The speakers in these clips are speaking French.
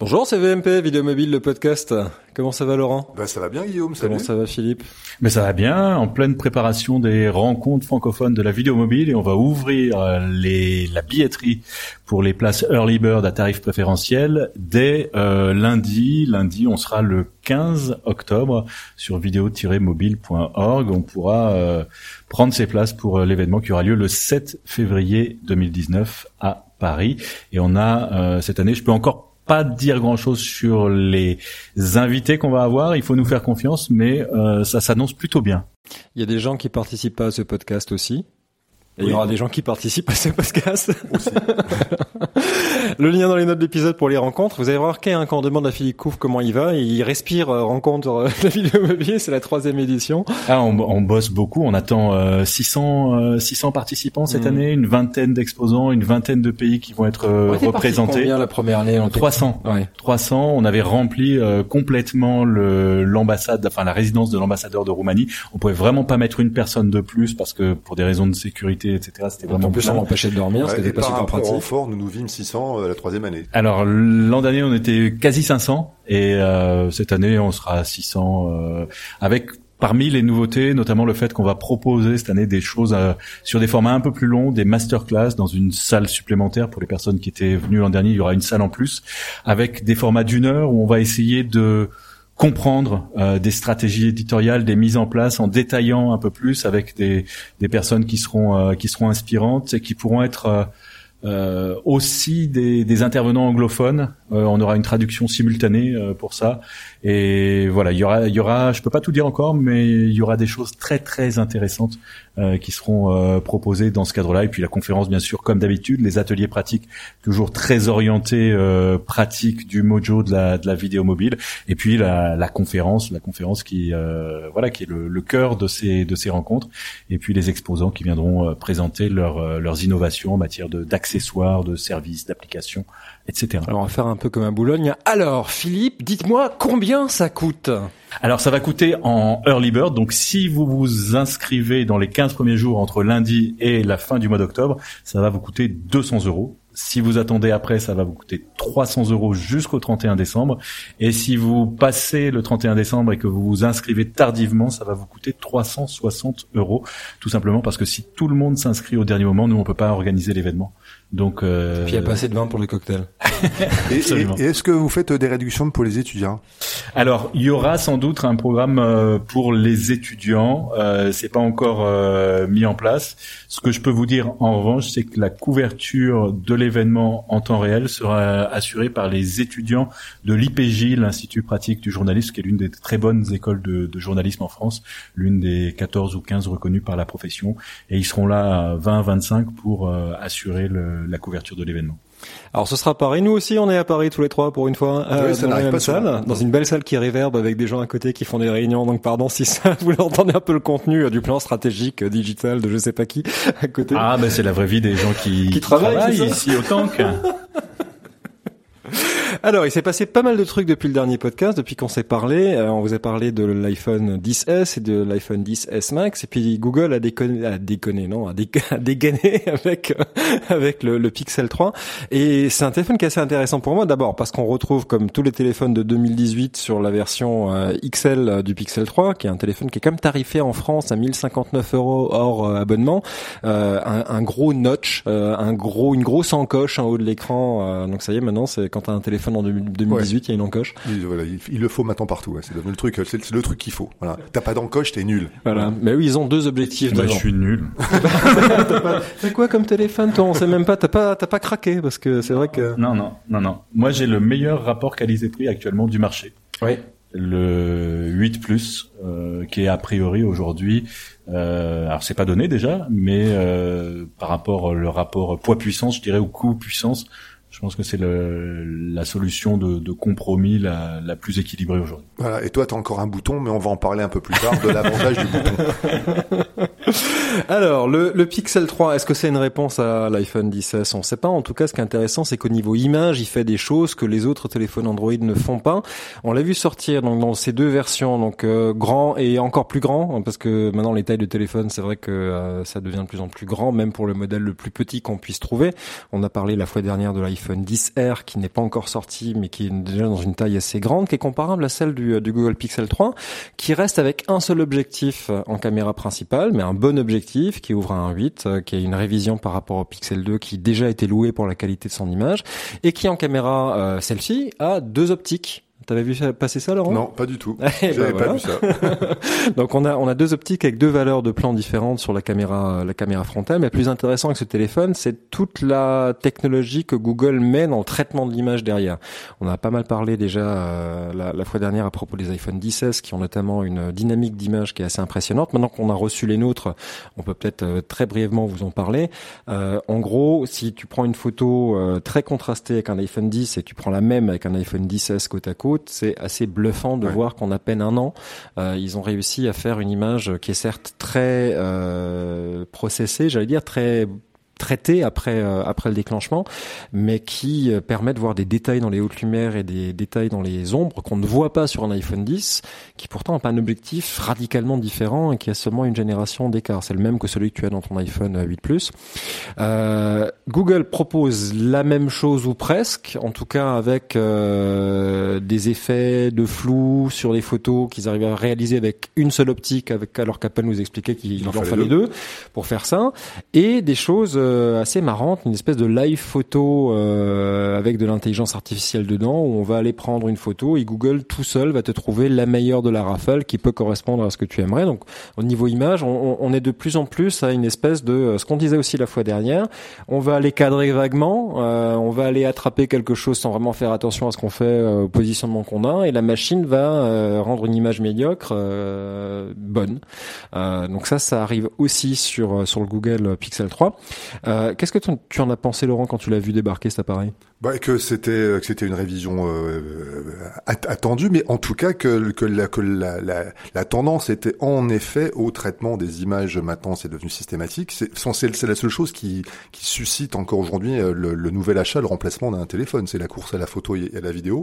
Bonjour, c'est VMP, Vidéo Mobile, le podcast. Comment ça va Laurent? Bah ça va bien Guillaume, salut. Comment ça va Philippe? Mais ça va bien, en pleine préparation des rencontres francophones de la vidéo mobile et on va ouvrir euh, les, la billetterie pour les places Early Bird à tarif préférentiel dès euh, lundi. Lundi, on sera le 15 octobre sur vidéo-mobile.org. On pourra euh, prendre ses places pour euh, l'événement qui aura lieu le 7 février 2019 à Paris. Et on a cette année, je peux encore pas dire grand chose sur les invités qu'on va avoir. Il faut nous faire confiance, mais euh, ça s'annonce plutôt bien. Il y a des gens qui participent pas à ce podcast aussi. Et il y aura des gens qui participent à ce podcast. Aussi. le lien dans les notes d'épisode pour les rencontres. Vous avez remarqué hein, quand on demande à Philippe Couf comment il va, il respire euh, rencontre euh, la vidéo mobile. C'est la troisième édition. Ah, on, on, bosse beaucoup. On attend euh, 600 600 participants cette hmm. année, une vingtaine d'exposants, une vingtaine de pays qui vont être euh, représentés. Combien la première année 300. Ouais. 300. On avait rempli euh, complètement le l'ambassade, enfin la résidence de l'ambassadeur de Roumanie. On pouvait vraiment pas mettre une personne de plus parce que pour des raisons de sécurité etc. C'était vraiment en plus on m'empêchait de dormir, ouais, c'était pas super pratique. fort, nous nous vîmes 600 euh, la troisième année. Alors l'an dernier on était quasi 500 et euh, cette année on sera à 600 euh, avec Parmi les nouveautés, notamment le fait qu'on va proposer cette année des choses euh, sur des formats un peu plus longs, des masterclass dans une salle supplémentaire pour les personnes qui étaient venues l'an dernier. Il y aura une salle en plus avec des formats d'une heure où on va essayer de comprendre euh, des stratégies éditoriales, des mises en place en détaillant un peu plus avec des, des personnes qui seront euh, qui seront inspirantes et qui pourront être euh, aussi des, des, intervenants anglophones. on aura une traduction simultanée pour ça. Et voilà, il y aura, il y aura, je peux pas tout dire encore, mais il y aura des choses très très intéressantes euh, qui seront euh, proposées dans ce cadre-là. Et puis la conférence, bien sûr, comme d'habitude, les ateliers pratiques, toujours très orientés euh, pratiques du mojo de la, de vidéo mobile. Et puis la, conférence, la conférence qui, euh, voilà, qui est le, cœur de ces de ces rencontres. Et puis les exposants qui viendront présenter leurs leurs innovations en matière d'accessoires, de services, d'applications, etc. Alors on va faire un peu comme à Boulogne. Alors Philippe, dites-moi combien ça coûte Alors ça va coûter en early bird. Donc si vous vous inscrivez dans les 15 premiers jours entre lundi et la fin du mois d'octobre, ça va vous coûter 200 euros. Si vous attendez après, ça va vous coûter 300 euros jusqu'au 31 décembre. Et si vous passez le 31 décembre et que vous vous inscrivez tardivement, ça va vous coûter 360 euros. Tout simplement parce que si tout le monde s'inscrit au dernier moment, nous, on peut pas organiser l'événement. Donc, euh... puis il y a pas assez de vin pour les cocktails. et, et est-ce que vous faites des réductions pour les étudiants? Alors, il y aura sans doute un programme euh, pour les étudiants. Euh, c'est pas encore euh, mis en place. Ce que je peux vous dire en revanche, c'est que la couverture de l'événement en temps réel sera assurée par les étudiants de l'IPJ, l'Institut pratique du journalisme, qui est l'une des très bonnes écoles de, de journalisme en France, l'une des 14 ou 15 reconnues par la profession. Et ils seront là à 20-25 pour euh, assurer le la couverture de l'événement. Alors ce sera Paris. Nous aussi, on est à Paris tous les trois pour une fois, euh, dans la même salle, dans une belle salle qui réverbe avec des gens à côté qui font des réunions. Donc pardon si ça, vous entendez un peu le contenu euh, du plan stratégique euh, digital de je sais pas qui à côté. Ah ben c'est la vraie vie des gens qui, qui, travaillent, ici autant que. Alors, il s'est passé pas mal de trucs depuis le dernier podcast, depuis qu'on s'est parlé. Euh, on vous a parlé de l'iPhone 10s et de l'iPhone 10s Max. Et puis Google a déconné, a déconné, non, a, dégainé avec avec le, Pixel 3. Et c'est un téléphone qui est assez intéressant pour moi. D'abord parce qu'on retrouve, comme tous les téléphones de 2018, sur la version euh, XL du Pixel 3, qui est un téléphone qui est comme tarifé en France à 1059 euros hors euh, abonnement, un, un, gros notch, un gros, une grosse encoche en haut de l'écran. donc ça y est, maintenant, c'est quand t'as un téléphone en 2018, il y a une encoche. Il, voilà, il, le faut maintenant partout. C'est le truc, c'est le truc qu'il faut. Voilà. T'as pas d'encoche, t'es nul. Voilà. Mais oui, ils ont deux objectifs. Bah, je suis nul. t'as quoi comme téléphone, toi? On sait même pas. T'as pas, t'as pas craqué parce que c'est vrai que. Non, non, non, non. Moi, j'ai le meilleur rapport qualité-prix actuellement du marché. Oui. Le 8 Plus, euh, qui est a priori aujourd'hui, euh, alors c'est pas donné déjà, mais euh, par rapport le rapport poids-puissance, je dirais, ou coût-puissance, je pense que c'est la solution de, de compromis la, la, plus équilibrée aujourd'hui. Voilà. Et toi, tu as encore un bouton, mais on va en parler un peu plus tard de l'avantage du bouton. Alors, le, le Pixel 3, est-ce que c'est une réponse à l'iPhone 10s On ne sait pas. En tout cas, ce qui est intéressant, c'est qu'au niveau image, il fait des choses que les autres téléphones Android ne font pas. On l'a vu sortir donc dans ces deux versions, donc euh, grand et encore plus grand, hein, parce que maintenant les tailles de téléphone, c'est vrai que euh, ça devient de plus en plus grand, même pour le modèle le plus petit qu'on puisse trouver. On a parlé la fois dernière de l'iPhone 10R qui n'est pas encore sorti, mais qui est déjà dans une taille assez grande, qui est comparable à celle du, du Google Pixel 3, qui reste avec un seul objectif en caméra principale, mais un bon objectif qui ouvre à un 8, euh, qui est une révision par rapport au Pixel 2 qui déjà été loué pour la qualité de son image et qui en caméra euh, selfie a deux optiques T'avais vu passer ça, Laurent? Non, pas du tout. Eh J'avais ben pas vu ça. Donc on a on a deux optiques avec deux valeurs de plan différentes sur la caméra la caméra frontale. Mais plus intéressant avec ce téléphone, c'est toute la technologie que Google dans le traitement de l'image derrière. On a pas mal parlé déjà euh, la, la fois dernière à propos des iPhone 10s qui ont notamment une dynamique d'image qui est assez impressionnante. Maintenant qu'on a reçu les nôtres, on peut peut-être euh, très brièvement vous en parler. Euh, en gros, si tu prends une photo euh, très contrastée avec un iPhone 10 et tu prends la même avec un iPhone 10s côte à côte, c'est assez bluffant de Ouais. voir qu'en à peine un an, euh, ils ont réussi à faire une image qui est certes très euh, processée, j'allais dire très traitée après euh, après le déclenchement, mais qui euh, permet de voir des détails dans les hautes lumières et des détails dans les ombres qu'on ne voit pas sur un iPhone 10, qui pourtant n'a pas un objectif radicalement différent et qui a seulement une génération d'écart. C'est le même que celui que tu as dans ton iPhone 8 Plus. Euh, Google propose la même chose ou presque, en tout cas avec euh, des effets de flou sur les photos qu'ils arrivent à réaliser avec une seule optique, avec alors qu'Apple nous expliquait qu'il Il en fallait deux pour faire ça, et des choses assez marrantes, une espèce de live photo euh, avec de l'intelligence artificielle dedans, où on va aller prendre une photo et Google tout seul va te trouver la meilleure de la rafale qui peut correspondre à ce que tu aimerais. Donc au niveau image, on, est de plus en plus à une espèce de euh, ce qu'on disait aussi la fois dernière. On va aller cadrer vaguement, euh, on va aller attraper quelque chose sans vraiment faire attention à ce qu'on fait euh, au positionnement qu'on a, et la machine va euh, rendre une image médiocre euh, bonne. Euh, donc ça, ça arrive aussi sur sur le Google Pixel 3. Euh, Qu'est-ce que tu, en as pensé, Laurent, quand tu l'as vu débarquer cet appareil? Bah, que c'était que c'était une révision euh, at- attendue, mais en tout cas que que la que la, la, la tendance était en effet au traitement des images. Maintenant, c'est devenu systématique. C'est c'est la seule chose qui qui suscite encore aujourd'hui euh, le, le nouvel achat, le remplacement d'un téléphone. C'est la course à la photo et à la vidéo.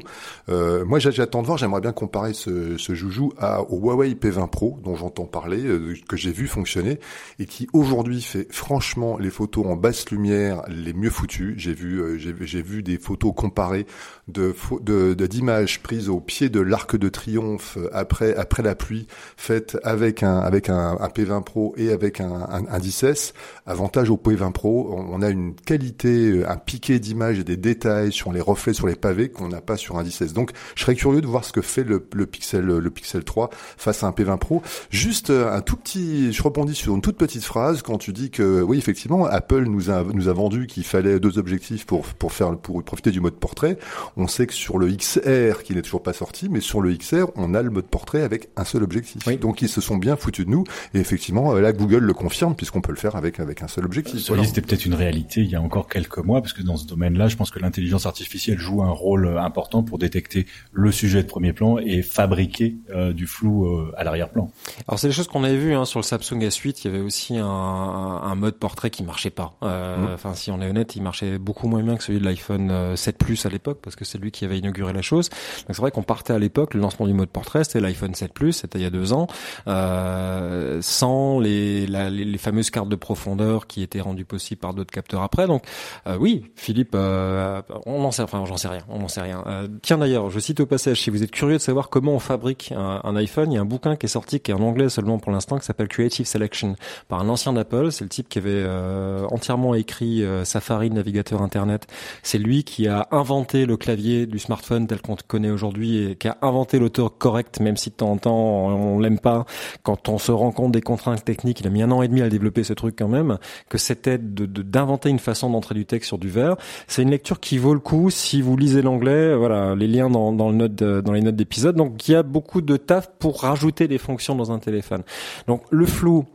Euh, moi, j'attends de voir. J'aimerais bien comparer ce, ce joujou à, au Huawei P20 Pro, dont j'entends parler, euh, que j'ai vu fonctionner et qui aujourd'hui fait franchement les photos en basse lumière les mieux foutues. J'ai vu, euh, j'ai vu des photos comparées de d'images prises au pied de l'Arc de Triomphe euh, après après la pluie, faites avec un avec un, un P20 Pro et avec un, un, un 10S. Avantage au P20 Pro, on on a une qualité, euh, un piqué d'images et des détails sur les reflets sur les pavés qu'on n'a pas sur un 10S. Donc, je serais curieux de voir ce que fait le, le Pixel le Pixel 3 face à un P20 Pro. Juste euh, un tout petit, je rebondis sur une toute petite phrase quand tu dis que oui, effectivement, Apple nous a nous a vendu qu'il fallait deux objectifs pour pour faire pour profiter du mode portrait. On sait que sur le XR, qui n'est toujours pas sorti, mais sur le XR, on a le mode portrait avec un seul objectif. Oui. Donc ils se sont bien foutus de nous. Et effectivement, euh, là, Google le confirme puisqu'on peut le faire avec avec un seul objectif. Dit, c'était peut-être une réalité il y a encore quelques mois, parce que dans ce domaine-là, je pense que l'intelligence artificielle joue un rôle euh, important pour détecter le sujet de premier plan et fabriquer euh, du flou euh, à l'arrière-plan. Alors c'est des choses qu'on avait vues hein, sur le Samsung S8. Il y avait aussi un, un, mode portrait qui marchait pas. Euh, Mhm. Enfin, si on est honnête, il marchait beaucoup moins bien que celui de l'iPhone euh, 7 Plus à l'époque, parce que c'est lui qui avait inauguré la chose. Donc c'est vrai qu'on partait à l'époque, le lancement du mode portrait, c'était l'iPhone 7 Plus, c'était il y a deux ans, euh, sans les, les, les fameuses cartes de profondeur qui étaient rendues possibles par d'autres capteurs après. Donc euh, oui, Philippe, euh, on n'en sait, enfin j'en sais rien, on n'en sait rien. Euh, tiens d'ailleurs, je cite au passage, si vous êtes curieux de savoir comment on fabrique un, iPhone, il y a un bouquin qui est sorti, qui est en anglais seulement pour l'instant, qui s'appelle Creative Selection, par un ancien d'Apple. C'est le type qui avait euh, entièrement écrit euh, Safari, navigateur Internet. C'est lui qui a inventé le clavier du smartphone tel qu'on le connaît aujourd'hui et qui a inventé l'auteur correct, même si de temps en temps on l'aime pas. Quand on se rend compte des contraintes techniques, il a mis un an et demi à développer ce truc quand même, que c'était de- de- d'inventer une façon d'entrer du texte sur du verre. C'est une lecture qui vaut le coup si vous lisez l'anglais. Voilà, les liens dans, dans, le note dans les notes d'épisode. Donc il y a beaucoup de taf pour rajouter des fonctions dans un téléphone. Donc le flou,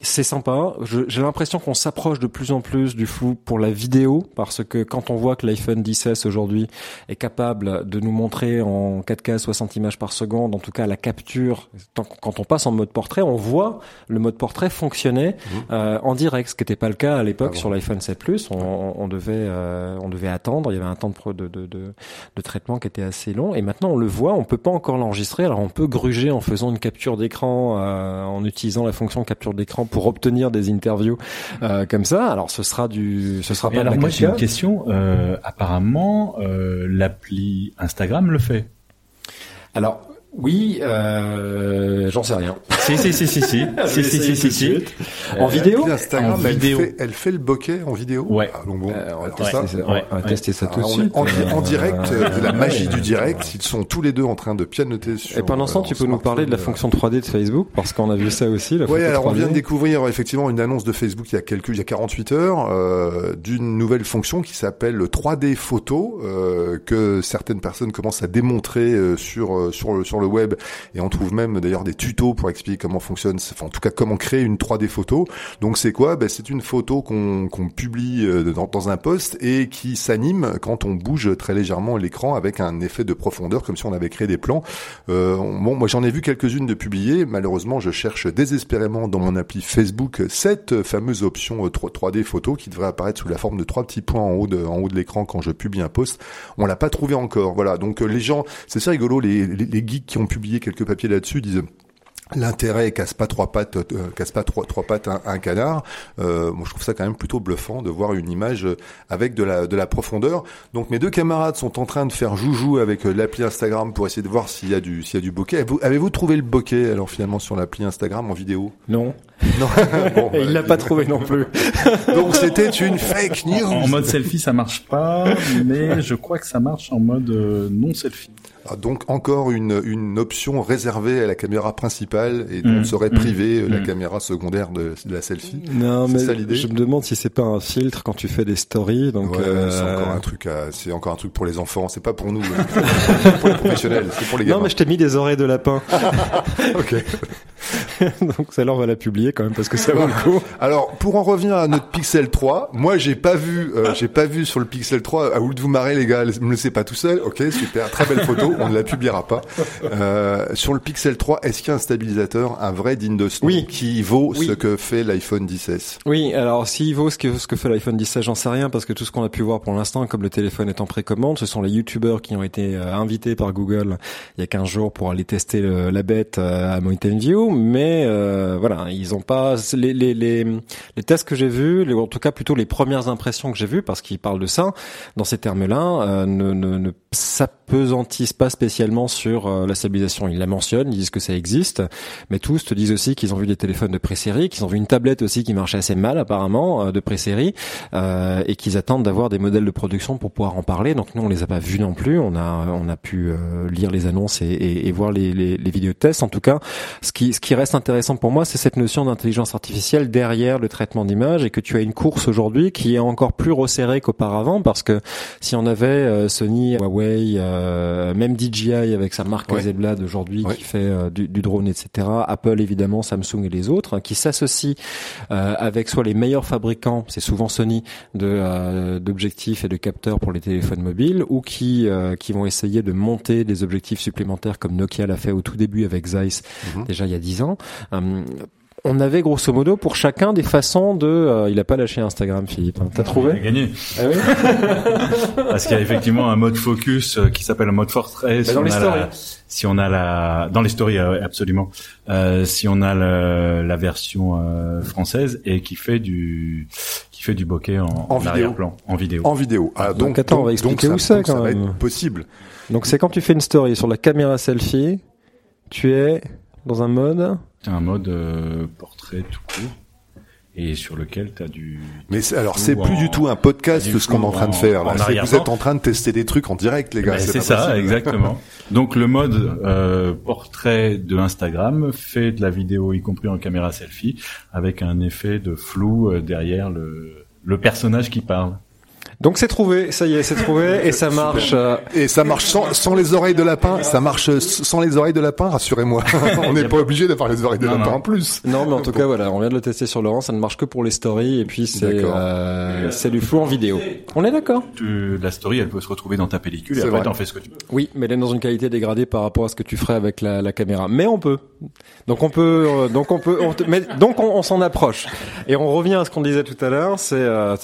c'est sympa. J'ai l'impression qu'on s'approche de plus en plus du flou pour la vidéo parce que quand on voit que l'iPhone 10s aujourd'hui est capable de nous montrer en 4K 60 images par seconde, en tout cas la capture, quand on passe en mode portrait, on voit le mode portrait fonctionner mmh. euh, en direct, ce qui n'était pas le cas à l'époque sur l'iPhone 7 Plus. On, on devait euh, on devait attendre. Il y avait un temps de, de, de, de, traitement qui était assez long. Et maintenant on le voit, on peut pas encore l'enregistrer. Alors on peut gruger en faisant une capture d'écran, euh, en utilisant la fonction capture d'écran pour obtenir des interviews euh, comme ça. Alors ce sera du, ce sera pas. Alors moi j'ai une question. Euh, apparemment, euh, l'appli Instagram le fait. Alors oui, euh, j'en sais rien. Si si si si si si si si si En vidéo Instagram, en elle vidéo. Fait, elle fait le bokeh en vidéo? Ouais. Ah, bon, euh, on, va ça, on, va tester ça tout de suite. En, en direct, euh, de la magie du direct, ils sont tous les deux en train de pianoter sur. Et pendant ce temps, tu peux nous parler de la fonction 3D de Facebook parce qu'on a vu ça aussi. Oui, alors on vient de découvrir effectivement une annonce de Facebook il y a quelques, il y a 48 heures, euh, d'une nouvelle fonction qui s'appelle le 3D photo euh, que certaines personnes commencent à démontrer euh, sur sur le sur le web et on trouve même d'ailleurs des tutos pour expliquer comment fonctionne, enfin en tout cas comment créer une 3D photo. Donc c'est quoi? Ben, C'est une photo qu'on qu'on publie euh, dans, dans, un post et qui s'anime quand on bouge très légèrement l'écran avec un effet de profondeur comme si on avait créé des plans. Euh, bon, moi j'en ai vu quelques-unes de publiées. Malheureusement, je cherche désespérément dans mon appli Facebook cette fameuse option 3D euh, photo qui devrait apparaître sous la forme de trois petits points en haut de, en haut de l'écran quand je publie un post. On l'a pas trouvé encore. Voilà. Donc les gens, c'est ça rigolo, les, les, les geeks qui ont publié quelques papiers là-dessus disent L'intérêt casse pas trois pattes, euh, casse pas trois, trois pattes un, un canard. Euh, moi, je trouve ça quand même plutôt bluffant de voir une image euh, avec de la de la profondeur. Donc, mes deux camarades sont en train de faire joujou avec euh, l'appli Instagram pour essayer de voir s'il y a du s'il y a du bokeh. Avez-vous trouvé le bokeh alors finalement sur l'appli Instagram en vidéo? Non. Non. bon, il l'a pas trouvé non plus. Donc, c'était une fake news. En mode selfie, ça marche pas, mais je crois que ça marche en mode non selfie. Ah, donc encore une, une option réservée à la caméra principale et dont mmh. serait privée mmh. la mmh. caméra secondaire de, de, la selfie. Non, mais je me demande si c'est pas un filtre quand tu fais des stories. Donc euh... c'est encore un truc, c'est encore un truc pour les enfants. C'est pas pour nous, pour les professionnels, c'est pour les gamins. Non, mais je t'ai mis des oreilles de lapin. ok. donc ça leur va la publier quand même parce que ça vaut le coup. Alors pour en revenir à notre Pixel 3, moi j'ai pas vu, euh, j'ai pas vu sur le Pixel 3. À vous de vous marrer les gars, ne le sais pas tout seul. Ok, super, très belle photo on ne la publiera pas. Euh, sur le Pixel 3, est-ce qu'il y a un stabilisateur, un vrai digne de ce oui. qui vaut ce que fait l'iPhone 10s Oui, alors s'il vaut ce que, ce que fait l'iPhone 10s, j'en sais rien parce que tout ce qu'on a pu voir pour l'instant, comme le téléphone est en précommande, ce sont les YouTubers qui ont été euh, invités par Google il y a 15 jours pour aller tester la bête euh, à Mountain View, mais euh, voilà, ils ont pas les, les, les, les tests que j'ai vus, les, en tout cas plutôt les premières impressions que j'ai vues, parce qu'ils parlent de ça dans ces termes-là, euh, ne, ne, ne s'apesantissent pas spécialement sur euh, la stabilisation. Ils la mentionnent, ils disent que ça existe, mais tous te disent aussi qu'ils ont vu des téléphones de pré-série, qu'ils ont vu une tablette aussi qui marchait assez mal apparemment euh, de pré-série, euh, et qu'ils attendent d'avoir des modèles de production pour pouvoir en parler. Donc nous on les a pas vus non plus, on a on a pu lire les annonces et, et, et voir les, les, les, vidéos de tests. En tout cas, ce qui ce qui reste intéressant pour moi, c'est cette notion d'intelligence artificielle derrière le traitement d'image et que tu as une course aujourd'hui qui est encore plus resserrée qu'auparavant parce que si on avait Sony, Huawei euh, même DJI avec sa marque ouais. Aujourd'hui qui fait euh, du, du, drone, etc. Apple évidemment, Samsung et les autres, qui s'associent euh, avec soit les meilleurs fabricants, c'est souvent Sony, de d'objectifs et de capteurs pour les téléphones mobiles, ou qui qui vont essayer de monter des objectifs supplémentaires comme Nokia l'a fait au tout début avec Zeiss mm -hmm. déjà il y a dix ans on avait grosso modo pour chacun des façons de. Euh, il a pas lâché Instagram, Philippe. Hein. T'as trouvé Il a gagné. Ah oui Parce qu'il y a effectivement un mode focus euh, qui s'appelle un mode fortress. Bah, dans les stories. si on a la dans les stories euh, absolument. Euh, si on a le, la version euh, française et qui fait du qui fait du bokeh en, en, vidéo. plan en vidéo. En vidéo. Ah, donc, donc attends, on va expliquer où ça, quand ça même. va être possible. Donc c'est quand tu fais une story sur la caméra selfie, tu es dans un mode c'est un mode euh, portrait tout court et sur lequel tu as du Mais alors c'est plus du tout un podcast ce qu'on est en train de faire là, vous êtes en train de tester des trucs en direct les gars, ben, c'est ça possible. exactement. Donc le mode euh, portrait de Instagram fait de la vidéo y compris en caméra selfie avec un effet de flou euh, derrière le le personnage qui parle. Donc c'est trouvé, ça y est, c'est trouvé et ça marche. euh, Et ça marche sans, sans les oreilles de lapin. Ça marche sans les oreilles de lapin, rassurez-moi. On n'est pas obligé d'avoir les oreilles de Non, lapin non. en plus. Non, mais en tout cas, voilà, on vient de le tester sur Laurent, ça ne marche que pour les stories et puis c'est euh, c'est du flou en vidéo. On est d'accord Tu- la story, elle peut se retrouver dans ta pellicule et C'est après t'en fais ce que tu veux. Oui, mais elle est dans une qualité dégradée par rapport à ce que tu ferais avec la, la caméra. Mais on peut. Donc on peut, euh, donc on peut, on te- mais donc on, on s'en approche. Et on revient à ce qu'on disait tout à l'heure. C'est euh,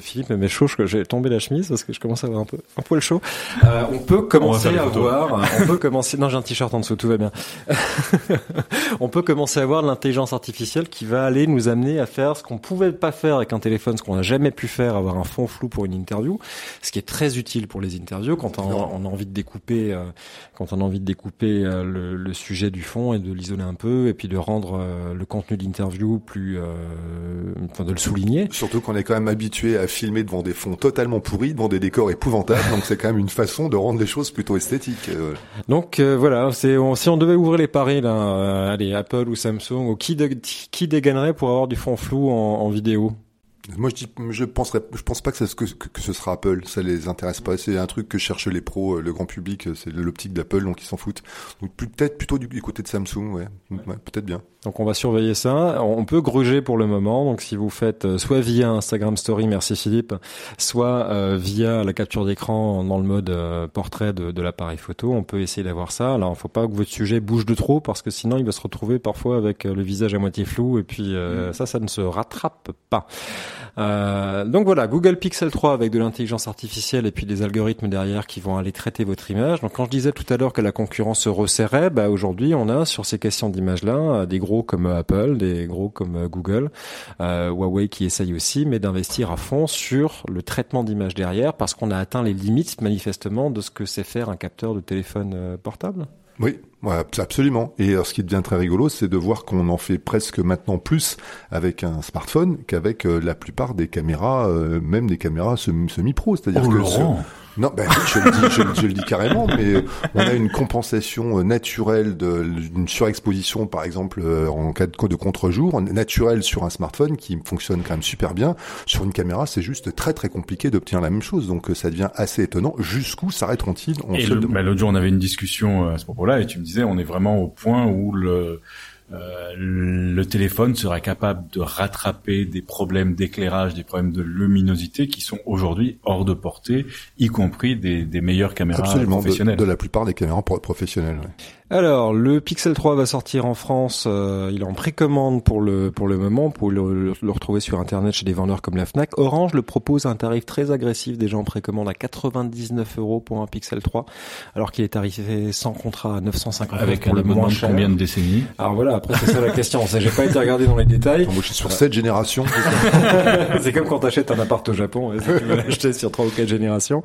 Philippe met chaud, je- j'ai tombé la chemise parce que je commence à avoir un peu un poil chaud. Euh, on peut commencer à voir. On peut commencer. Non, j'ai un t-shirt en dessous, tout va bien. on peut commencer à voir l'intelligence artificielle qui va aller nous amener à faire ce qu'on pouvait pas faire avec un téléphone, ce qu'on n'a jamais pu faire, avoir un fond flou pour une interview, ce qui est très utile pour les interviews quand on, on a envie de découper, euh, quand on a envie de découper euh, le, le sujet du fond et de l'isoler un peu et puis de rendre euh, le contenu d'interview plus, euh, enfin de le souligner. Surtout qu'on est quand même habitué à filmer devant des fonds totalement pourris, devant des décors épouvantables. Donc c'est quand même une façon de rendre les choses plutôt esthétiques. Euh, Donc euh, voilà, c'est on- si on devait ouvrir les paris là, euh, allez Apple ou Samsung, ou qui de- qui dégainerait pour avoir du fond flou en, en vidéo? Moi, je dis, je penserais, je pense pas que, ça, que, ce sera Apple. Ça les intéresse pas. C'est un truc que cherchent les pros, le grand public. C'est l'optique d'Apple, donc ils s'en foutent. Donc peut-être plutôt du, du côté de Samsung, ouais, ouais peut-être bien. Donc on va surveiller ça. On peut gruger pour le moment. Donc si vous faites euh, soit via Instagram Story, merci Philippe, soit euh, via la capture d'écran dans le mode euh, portrait de, de l'appareil photo, on peut essayer d'avoir ça. Alors il faut pas que votre sujet bouge de trop parce que sinon il va se retrouver parfois avec le visage à moitié flou et puis euh, ça, ça ne se rattrape pas. Euh, donc voilà, Google Pixel 3 avec de l'intelligence artificielle et puis des algorithmes derrière qui vont aller traiter votre image. Donc quand je disais tout à l'heure que la concurrence se resserrait, bah aujourd'hui on a sur ces questions d'image-là euh, des gros comme euh, Apple, des gros comme euh, Google, euh, Huawei qui essaye aussi, mais d'investir à fond sur le traitement d'image derrière parce qu'on a atteint les limites manifestement de ce que c'est faire un capteur de téléphone euh, portable. Oui, ouais, absolument. Et alors, ce qui devient très rigolo, c'est de voir qu'on en fait presque maintenant plus avec un smartphone qu'avec euh, la plupart des caméras, euh, même des caméras semi- semi-pro. C'est-à-dire Oh que Laurent, Non, ben, je, le dis, je, je le dis carrément, mais on a une compensation euh, naturelle d'une surexposition, par exemple, euh, en cas de, de contre-jour, naturelle sur un smartphone qui fonctionne quand même super bien. Sur une caméra, c'est juste très très compliqué d'obtenir la même chose, donc euh, ça devient assez étonnant. Jusqu'où s'arrêteront-ils bah, l'autre jour, on avait une discussion à ce propos-là, et tu me disais, on est vraiment au point où le euh, le téléphone sera capable de rattraper des problèmes d'éclairage, des problèmes de luminosité qui sont aujourd'hui hors de portée, y compris des, des meilleures caméras Absolument, professionnelles. de la plupart des caméras pro- professionnelles. ouais. Alors, le Pixel 3 va sortir en France. euh, il est en précommande pour le pour le moment, pour le, le retrouver sur Internet chez des vendeurs comme la Fnac. Orange le propose à un tarif très agressif, déjà en précommande à 99 euros pour un Pixel 3, alors qu'il est tarifé sans contrat à 950 avec pour un le moins de cher. combien de décennies Alors voilà, après c'est ça la question. J'ai pas été regardé dans les détails. Moi, je suis sur cette génération. c'est comme quand t'achètes un appart au Japon, et tu vas l'acheter sur trois ou quatre générations.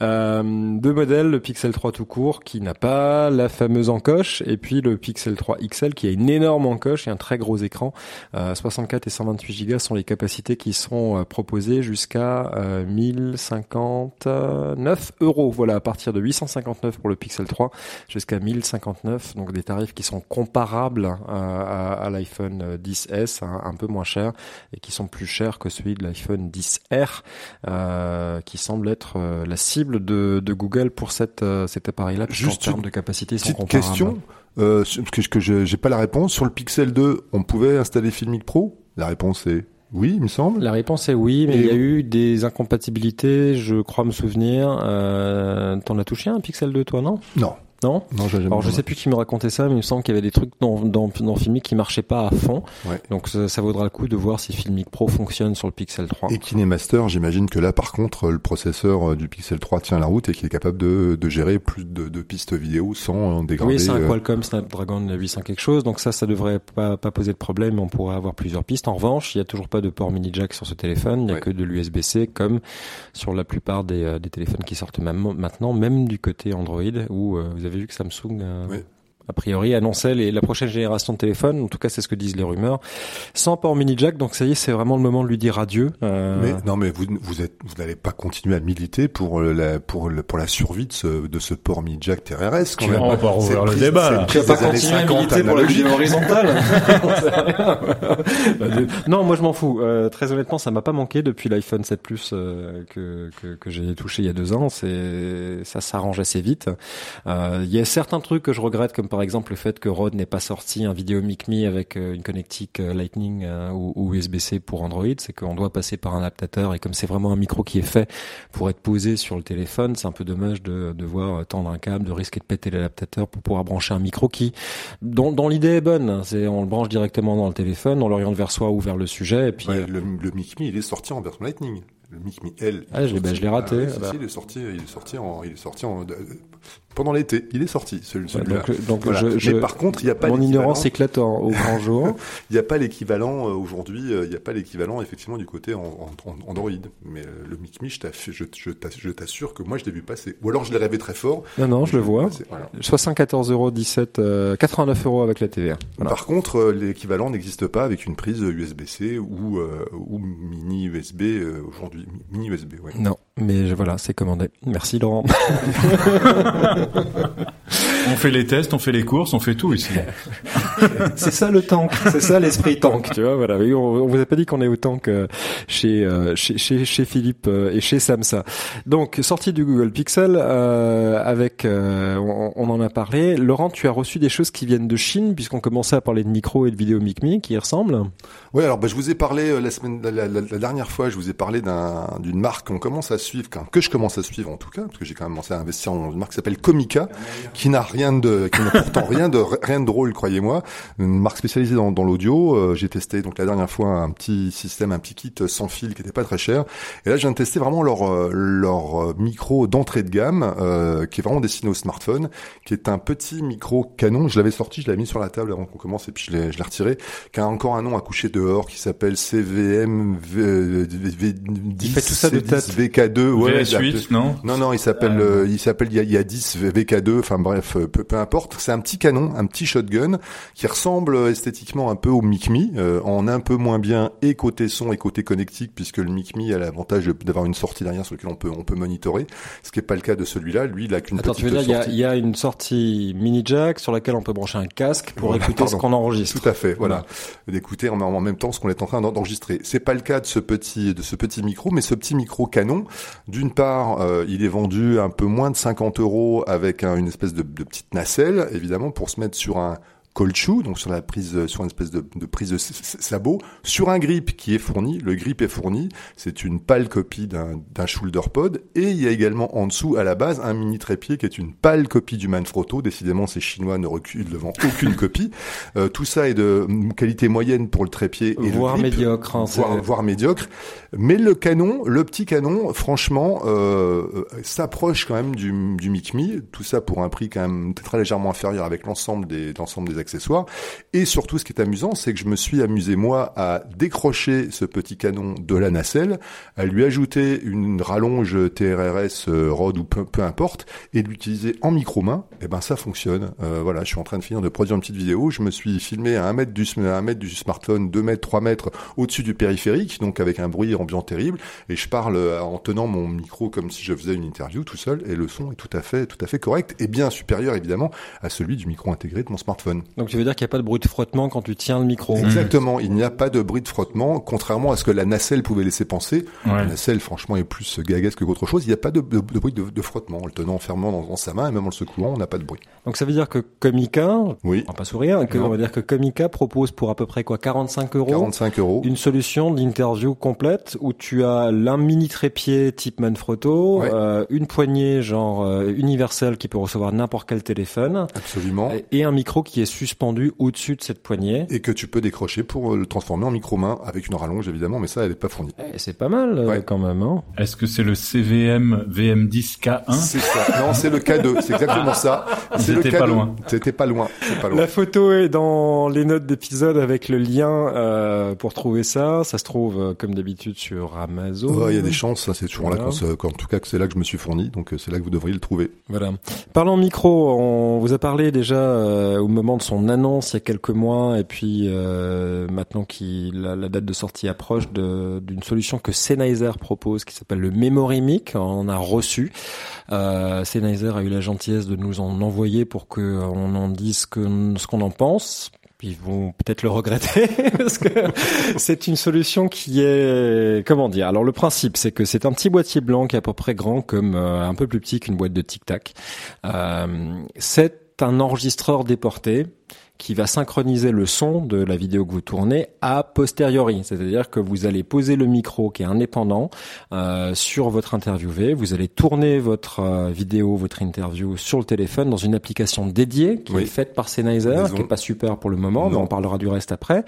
Euh, deux modèles, le Pixel 3 tout court qui n'a pas la fameuse encoche, et puis le Pixel 3 XL qui a une énorme encoche et un très gros écran. Euh, 64 et 128 Go sont les capacités qui sont euh, proposées jusqu'à euh, 1059 euros. Voilà, à partir de 859 pour le Pixel 3 jusqu'à 1059, donc des tarifs qui sont comparables à, à- à l'iPhone 10s, un, un peu moins cher et qui sont plus chers que celui de l'iPhone 10R, euh, qui semble être euh, la cible de, de Google pour cette, euh, cet appareil-là, Juste termes une de capacité, ils sont comparables. Question, euh, que, que je j'ai pas la réponse. Sur le Pixel 2, on pouvait installer Filmic Pro? La réponse est oui, il me semble. La réponse est oui, mais Et- il y a eu des incompatibilités, je crois me souvenir. Euh, T'en as touché un Pixel 2, toi, non? Non, Non non, jamais. Alors je sais plus qui me racontait ça, mais il me semble qu'il y avait des trucs dans, dans, dans Filmic qui marchaient pas à fond. Ouais. Donc ça, ça vaudra le coup de voir si Filmic Pro fonctionne sur le Pixel 3. Et KineMaster, j'imagine que là, par contre, le processeur euh, du Pixel 3 tient la route et qu'il est capable de, de gérer plus de, de pistes vidéo sans dégrader. Oui, c'est un euh, Qualcomm Snapdragon 800 quelque chose, donc ça, ça devrait pas, pas poser de problème. On pourrait avoir plusieurs pistes. En revanche, il y a toujours pas de port mini jack sur ce téléphone. Il y a Ouais. que de l'USB-C, comme sur la plupart des, euh, des téléphones qui sortent maintenant, même du côté Android, où vous avez vu que Samsung. A priori, annonçait les, la prochaine génération de téléphone. En tout cas, c'est ce que disent les rumeurs. Sans port mini jack, donc ça y est, c'est vraiment le moment de lui dire adieu. Euh... Mais non, mais vous vous êtes vous n'allez pas continuer à militer pour la pour le, pour la survie de ce de ce port mini jack TRS. Quand même. On va pas rouvrir le débat. Là. Tu vas pas continuer à militer pour la horizontale. non, moi je m'en fous. Euh, très honnêtement, ça m'a pas manqué depuis l'iPhone 7 Plus euh, que que, que j'ai touché il y a deux ans. C'est ça s'arrange assez vite. Euh, il y a certains trucs que je regrette, comme par exemple le fait que Rode n'ait pas sorti un vidéo MicMe avec euh, une connectique euh, Lightning ou, ou USB-C pour Android. C'est qu'on doit passer par un adaptateur et comme c'est vraiment un micro qui est fait pour être posé sur le téléphone, c'est un peu dommage de devoir tendre un câble, de risquer de péter l'adaptateur pour pouvoir brancher un micro qui, dont, dont l'idée est bonne. C'est on le branche directement dans le téléphone, on l'oriente vers soi ou vers le sujet et puis le, le MicMe il est sorti en version Lightning le Mic L. Ah, je l'ai raté. Ah, bah. il est sorti, il est sorti en, il est sorti en, pendant l'été. Il est sorti, celui-là. donc, donc je, Mais par contre, il n'y a pas mon ignorance éclate au grand jour. il n'y a pas l'équivalent euh, aujourd'hui. Euh, il n'y a pas l'équivalent effectivement du côté en, en, Android. Mais euh, le Mic Me, je t'assure que moi je l'ai vu passer. Ou alors je l'ai rêvé très fort. Non, non, je, le vois. Voilà. 74 euros 17, 89 euros avec la TVA. Par contre, l'équivalent n'existe pas avec une prise USB-C ou ou mini USB aujourd'hui mini USB. Ouais. Non, mais voilà, c'est commandé. Merci Laurent. on fait les tests, on fait les courses, on fait tout ici. c'est ça le tank, c'est ça l'esprit tank, tu vois. Voilà, on, vous a pas dit qu'on est au tank euh, chez, euh, chez, chez chez Philippe euh, et chez Samsa. Donc sortie du Google Pixel avec, on, on, en a parlé. Laurent, tu as reçu des choses qui viennent de Chine puisqu'on commençait à parler de micro et de vidéo MicMe qui y ressemblent. Oui, alors bah, je vous ai parlé la semaine, la, la, la, dernière fois, je vous ai parlé d'un d'une marque qu'on commence à suivre, que je commence à suivre en tout cas, parce que j'ai quand même commencé à investir dans une marque qui s'appelle Comica, qui n'a rien de, qui n'a pourtant rien de rien de drôle, croyez-moi, une marque spécialisée dans, dans l'audio. Euh, j'ai testé donc la dernière fois un petit système, un petit kit sans fil qui était pas très cher, et là je viens de tester vraiment leur euh, leur micro d'entrée de gamme, euh, qui est vraiment destiné au smartphone, qui est un petit micro canon. Je l'avais sorti, je l'avais mis sur la table avant qu'on commence, et puis je l'ai je l'ai retiré, qui a encore un nom à coucher dehors, qui s'appelle CVM v, v, il fait tout ça de tête. VK2, ouais. VS8, non? Non, non, il s'appelle, euh, il s'appelle, il y, a, 10 VK2, enfin bref, euh, peu, peu importe. C'est un petit canon, un petit shotgun qui ressemble esthétiquement un peu au Mic Me, euh, en un peu moins bien et côté son et côté connectique, puisque le Mic Me a l'avantage d'avoir une sortie derrière sur laquelle on peut, on peut monitorer, ce qui est pas le cas de celui-là. Lui, il a qu'une petite tu veux dire, sortie. Il y, a, une sortie mini jack sur laquelle on peut brancher un casque pour écouter ce qu'on enregistre. Tout à fait, voilà. D'écouter en, en même temps ce qu'on est en train d'enregistrer. C'est pas le cas de ce petit, de ce petit micro, mais ce petit micro canon. D'une part, euh, il est vendu un peu moins de 50 euros avec une espèce de, petite nacelle, évidemment, pour se mettre sur un cold shoe, donc sur la prise, sur une espèce de, de prise de sabot, sur un grip qui est fourni. Le grip est fourni. C'est une pâle copie d'un shoulder pod. Et il y a également en dessous, à la base, un mini trépied qui est une pâle copie du Manfrotto. Décidément, ces Chinois ne reculent devant aucune copie. Euh, tout ça est de qualité moyenne pour le trépied et voire le grip, médiocre, hein, voire, voire, médiocre. Mais le canon, le petit canon, franchement, euh, s'approche quand même du, du Mic Me. Tout ça pour un prix quand même très légèrement inférieur avec l'ensemble des, l'ensemble des Et surtout, ce qui est amusant, c'est que je me suis amusé moi à décrocher ce petit canon de la nacelle, à lui ajouter une rallonge TRRS euh, Rod ou peu, importe, et l'utiliser en micro-main. Et eh ben ça fonctionne. Euh, voilà, je suis en train de finir de produire une petite vidéo. Je me suis filmé à un mètre du, à un mètre du smartphone, 2 mètres, 3 mètres au-dessus du périphérique, donc avec un bruit ambiant terrible, et je parle euh, en tenant mon micro comme si je faisais une interview tout seul, et le son est tout à fait, tout à fait correct, et bien supérieur évidemment à celui du micro intégré de mon smartphone. Donc tu veux dire qu'il n'y a pas de bruit de frottement quand tu tiens le micro Exactement, il n'y a pas de bruit de frottement, contrairement à ce que la nacelle pouvait laisser penser. La nacelle, franchement, est plus gagasque qu'autre chose. Il n'y a pas de, de, de bruit de, frottement. En le tenant fermement dans, dans, sa main et même en le secouant, on n'a pas de bruit. Donc ça veut dire que Comica, oui. on va pas sourire, que, on va dire que Comica propose pour à peu près quoi 45 euros 45 euros. Une solution d'interview complète où tu as l'un mini trépied type Manfrotto, ouais. euh, une poignée genre euh, universelle qui peut recevoir n'importe quel téléphone. Absolument. Et un micro qui est suspendu au-dessus de cette poignée. Et que tu peux décrocher pour le transformer en micro-main avec une rallonge évidemment, mais ça elle est pas fournie. Eh, c'est pas mal euh, Ouais. quand même. Hein. Est-ce que c'est le CVM VM10K1 C'est ça. Non, c'est le K2. C'est exactement ça. C'est le pas K2. loin. C'était pas loin. C'est pas loin. La photo est dans les notes d'épisode avec le lien euh, pour trouver ça. Ça se trouve euh, comme d'habitude sur Amazon. Ouais, Il y a des chances, ça, c'est toujours là Voilà. quand, c'est- quand- en tout cas que c'est là que je me suis fourni, donc euh, c'est là que vous devriez le trouver. Voilà. Parlant micro, on vous a parlé déjà euh, au moment de son annonce il y a quelques mois, et puis euh, maintenant qu'il la, la date de sortie approche d'une solution que Sennheiser propose, qui s'appelle le Memory Mic. On a reçu. Euh, Sennheiser a eu la gentillesse de nous en envoyer pour que on en dise que, ce qu'on en pense. Ils vont peut-être le regretter parce que c'est une solution qui est comment dire? Alors le principe, c'est que c'est un petit boîtier blanc qui est à peu près grand comme euh, un peu plus petit qu'une boîte de Tic Tac. Euh, c'est un enregistreur déporté qui va synchroniser le son de la vidéo que vous tournez a posteriori, c'est-à-dire que vous allez poser le micro qui est indépendant euh, sur votre interviewé, vous allez tourner votre euh, vidéo, votre interview sur le téléphone dans une application dédiée qui Oui. est faite par Sennheiser, qui est pas super pour le moment, mais on parlera du reste après.